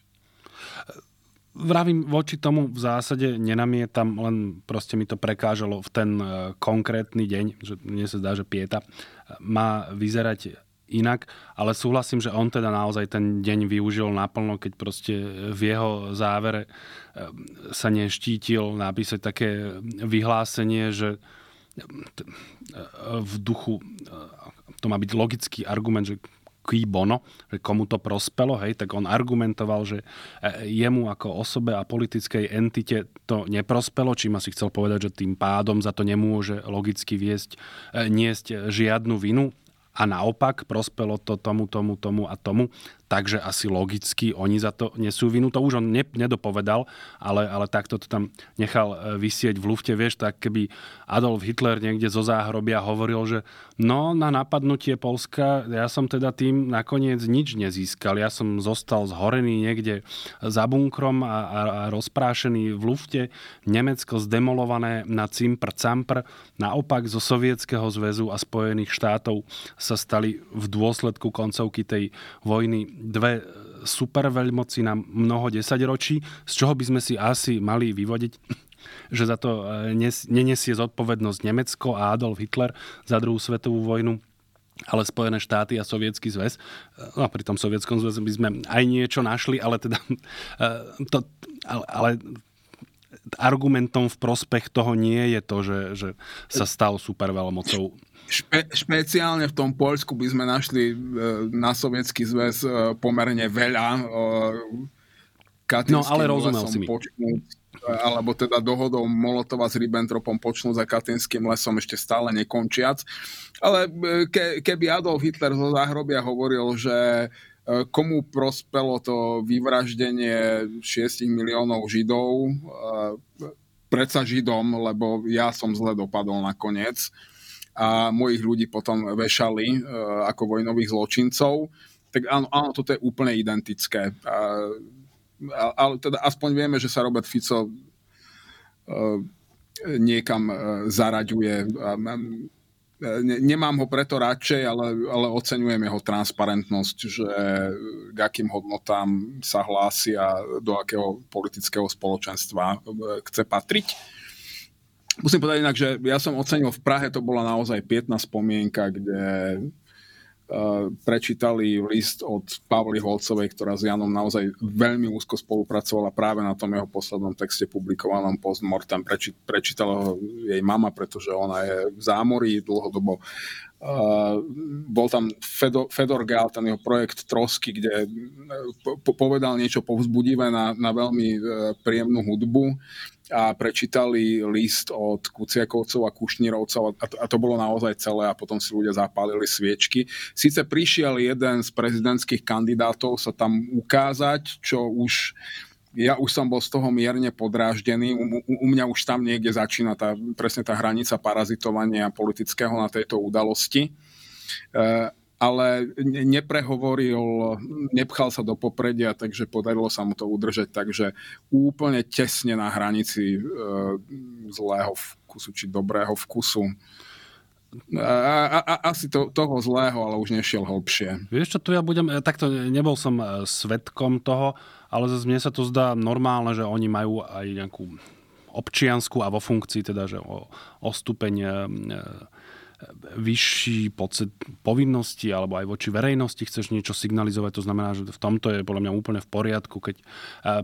Vravím voči tomu v zásade nenamietam, len proste mi to prekážalo v ten e, konkrétny deň, že mne sa zdá, že Pieta má vyzerať inak, ale súhlasím, že on teda naozaj ten deň využil naplno, keď proste v jeho závere e, sa neštítil napísať také vyhlásenie, že v duchu, to má byť logický argument, že qui bono, že komu to prospelo, hej, tak on argumentoval, že jemu ako osobe a politickej entite to neprospelo, čím asi chcel povedať, že tým pádom za to nemôže logicky viesť, e, niesť žiadnu vinu. A naopak prospelo to tomu, tomu, tomu a tomu takže asi logicky oni za to nesú vinu. To už on ne, nedopovedal, ale, ale takto to tam nechal e, vysieť v lufte. Vieš, tak keby Adolf Hitler niekde zo záhrobia hovoril, že no na napadnutie Polska ja som teda tým nakoniec nič nezískal. Ja som zostal zhorený niekde za bunkrom a, a, a rozprášený v lufte. Nemecko zdemolované na cimpr campr. Naopak zo Sovietskeho zväzu a Spojených štátov sa stali v dôsledku koncovky tej vojny dve superveľmoci na mnoho desaťročí, z čoho by sme si asi mali vyvodiť, že za to e, nenesie zodpovednosť Nemecko a Adolf Hitler za druhú svetovú vojnu, ale Spojené štáty a Sovietský zväz. No a pri tom Sovietskom zväze by sme aj niečo našli, ale teda e, to, ale, ale argumentom v prospech toho nie je to, že, že sa stal superveľmocou Špe, špeciálne v tom Poľsku by sme našli e, na sovietský zväz e, pomerne veľa e, No ale rozumel si mi. Počnúť, alebo teda dohodou Molotova s Ribbentropom počnúť za Katinským lesom ešte stále nekončiac. Ale ke, keby Adolf Hitler zo záhrobia hovoril, že komu prospelo to vyvraždenie 6 miliónov Židov, predsa Židom, lebo ja som zle dopadol nakoniec a mojich ľudí potom vešali e, ako vojnových zločincov. Tak áno, áno toto je úplne identické. Ale teda aspoň vieme, že sa Robert Fico niekam e, Nemám ho preto radšej, ale, ale oceňujem jeho transparentnosť, že k akým hodnotám sa hlási a do akého politického spoločenstva chce patriť. Musím povedať inak, že ja som ocenil v Prahe, to bola naozaj pietná spomienka, kde prečítali list od Pavly Holcovej, ktorá s Janom naozaj veľmi úzko spolupracovala práve na tom jeho poslednom texte publikovanom postmortem. Preči, prečítala ho jej mama, pretože ona je v zámorí dlhodobo. Uh, bol tam Fedor, Fedor Gál, ten jeho projekt Trosky, kde po, povedal niečo povzbudivé na, na veľmi príjemnú hudbu a prečítali list od Kuciakovcov a Kušnírovcov a to, a to bolo naozaj celé a potom si ľudia zapálili sviečky. Sice prišiel jeden z prezidentských kandidátov sa tam ukázať, čo už ja už som bol z toho mierne podráždený. U, u, u mňa už tam niekde začína tá, presne tá hranica parazitovania politického na tejto udalosti. E, ale neprehovoril, nepchal sa do popredia, takže podarilo sa mu to udržať, takže úplne tesne na hranici e, zlého vkusu, či dobrého vkusu. A, a, a, asi to, toho zlého, ale už nešiel hlbšie. Vieš čo, tu ja budem, e, takto nebol som e, svetkom toho, ale zase mne sa to zdá normálne, že oni majú aj nejakú občiansku a vo funkcii, teda, že o, o stupeň e, vyšší pocit povinnosti alebo aj voči verejnosti chceš niečo signalizovať, to znamená, že v tomto je podľa mňa úplne v poriadku, keď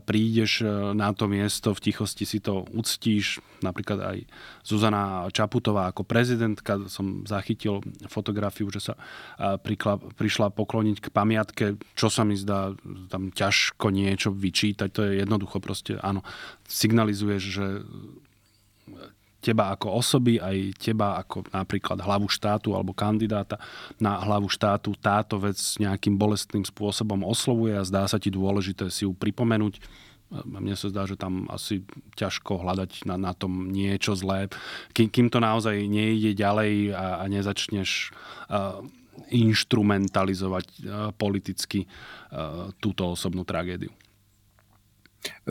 prídeš e, na to miesto, v tichosti si to uctíš, napríklad aj Zuzana Čaputová ako prezidentka, som zachytil fotografiu, že sa prišla pokloniť k pamiatke, čo sa mi zdá tam ťažko niečo vyčítať, to je jednoducho proste, áno, signalizuješ, že teba ako osoby, aj teba ako napríklad hlavu štátu alebo kandidáta na hlavu štátu táto vec nejakým bolestným spôsobom oslovuje a zdá sa ti dôležité si ju pripomenúť. Mne sa zdá, že tam asi ťažko hľadať na, na tom niečo zlé. Kým, kým to naozaj nejde ďalej a, a nezačneš uh, instrumentalizovať uh, politicky uh, túto osobnú tragédiu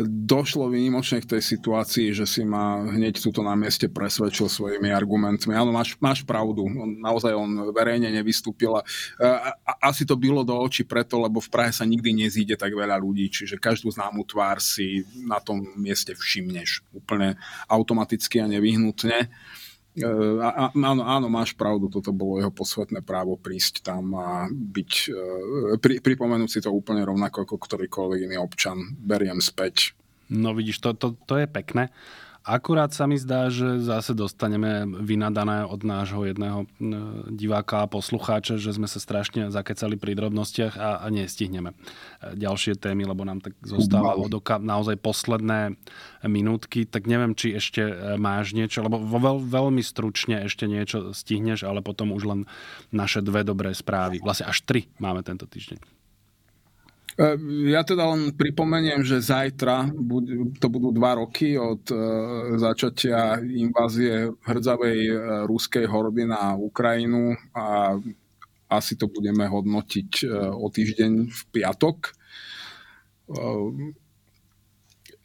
došlo výnimočne k tej situácii, že si ma hneď túto na mieste presvedčil svojimi argumentmi. Áno, máš, máš pravdu. On, naozaj on verejne nevystúpil. A, a, asi to bylo do očí preto, lebo v Prahe sa nikdy nezíde tak veľa ľudí, čiže každú známu tvár si na tom mieste všimneš úplne automaticky a nevyhnutne. A, áno, áno, máš pravdu, toto bolo jeho posvetné právo prísť tam a byť, e, pri, pripomenúť si to úplne rovnako ako ktorýkoľvek iný občan. Beriem späť. No vidíš, to, to, to je pekné. Akurát sa mi zdá, že zase dostaneme vynadané od nášho jedného diváka a poslucháča, že sme sa strašne zakecali pri drobnostiach a, a nestihneme e, ďalšie témy, lebo nám tak zostáva odoka naozaj posledné minútky. Tak neviem, či ešte e, máš niečo, lebo veľ, veľmi stručne ešte niečo stihneš, ale potom už len naše dve dobré správy. Vlastne až tri máme tento týždeň. E, ja teda len pripomeniem, že zajtra to budú dva roky od e, začatia invázie hrdzavej e, ruskej hordy na Ukrajinu a asi to budeme hodnotiť o týždeň v piatok.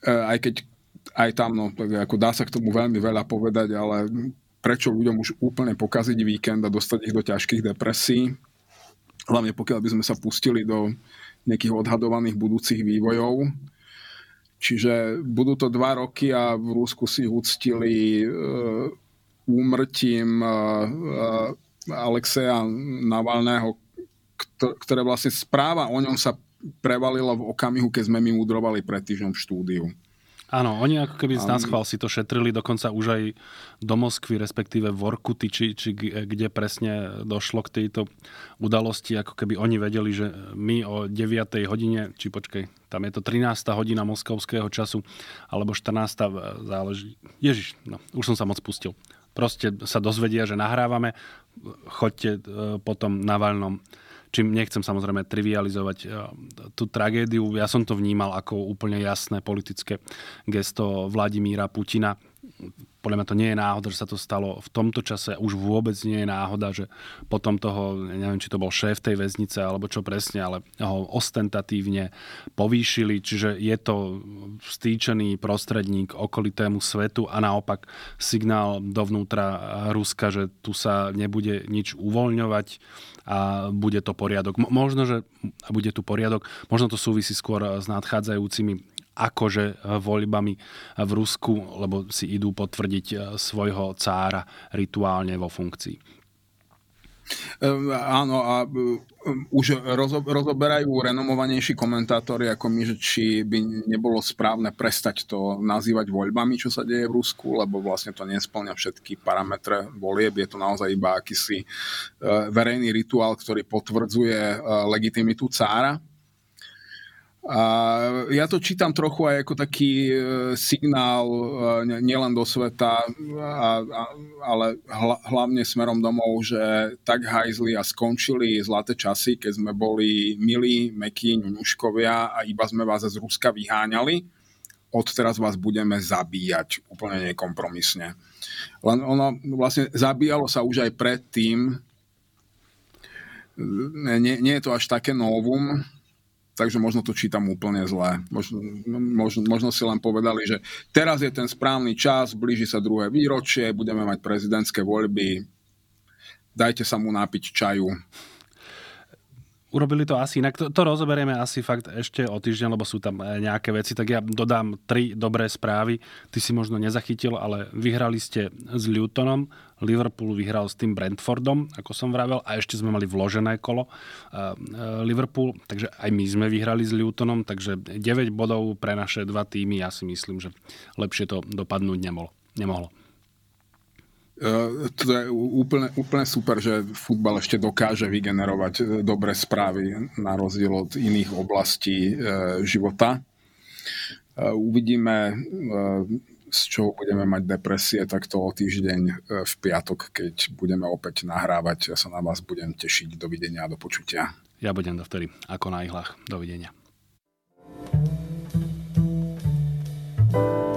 Aj keď aj tam, no, ako dá sa k tomu veľmi veľa povedať, ale prečo ľuďom už úplne pokaziť víkend a dostať ich do ťažkých depresí, hlavne pokiaľ by sme sa pustili do nejakých odhadovaných budúcich vývojov. Čiže budú to dva roky a v Rúsku si uctili uh, úmrtím uh, uh, Alexeja Navalného, ktoré vlastne správa o ňom sa prevalila v okamihu, keď sme my mudrovali pred týždňom v štúdiu. Áno, oni ako keby z nás chval si to šetrili, dokonca už aj do Moskvy, respektíve v Orkuty, či, či kde presne došlo k tejto udalosti, ako keby oni vedeli, že my o 9. hodine, či počkej, tam je to 13. hodina moskovského času, alebo 14. záleží. Ježiš, no, už som sa moc pustil. Proste sa dozvedia, že nahrávame, choďte e, potom na Valnom čím nechcem samozrejme trivializovať eh, tú tragédiu. Ja som to vnímal ako úplne jasné politické gesto Vladimíra Putina podľa mňa to nie je náhoda, že sa to stalo v tomto čase. Už vôbec nie je náhoda, že potom toho, neviem, či to bol šéf tej väznice alebo čo presne, ale ho ostentatívne povýšili. Čiže je to stýčený prostredník okolitému svetu a naopak signál dovnútra Ruska, že tu sa nebude nič uvoľňovať a bude to poriadok. Možno, že bude tu poriadok, možno to súvisí skôr s nadchádzajúcimi akože e, voľbami v Rusku, lebo si idú potvrdiť e, svojho cára rituálne vo funkcii. Um, áno, a um, už rozo, rozoberajú renomovanejší komentátori ako my, že či by nebolo správne prestať to nazývať voľbami, čo sa deje v Rusku, lebo vlastne to nesplňa všetky parametre volieb. Je to naozaj iba akýsi uh, verejný rituál, ktorý potvrdzuje uh, legitimitu cára a ja to čítam trochu aj ako taký e, signál e, nielen do sveta, a, a, ale hla, hlavne smerom domov, že tak hajzli a skončili zlaté časy, keď sme boli milí, mekí, ňuňuškovia a iba sme vás z Ruska vyháňali. Odteraz vás budeme zabíjať úplne nekompromisne. Len ono vlastne zabíjalo sa už aj predtým, nie, nie je to až také novum, takže možno to čítam úplne zle. Možno, možno, možno si len povedali, že teraz je ten správny čas, blíži sa druhé výročie, budeme mať prezidentské voľby, dajte sa mu napiť čaju urobili to asi inak. To, to rozoberieme asi fakt ešte o týždeň, lebo sú tam e, nejaké veci. Tak ja dodám tri dobré správy. Ty si možno nezachytil, ale vyhrali ste s Lutonom. Liverpool vyhral s tým Brentfordom, ako som vravel, a ešte sme mali vložené kolo e, e, Liverpool, takže aj my sme vyhrali s Lutonom, takže 9 bodov pre naše dva týmy, ja si myslím, že lepšie to dopadnúť nemohlo. nemohlo. Uh, to je úplne, úplne super, že futbal ešte dokáže vygenerovať e, dobré správy na rozdiel od iných oblastí uh, života. Uvidíme, z čoho budeme mať depresie, tak to o týždeň v piatok, keď budeme opäť nahrávať. Ja sa na vás budem tešiť. Dovidenia a do počutia. Ja budem dovtedy ako na ihlách. Dovidenia. thank you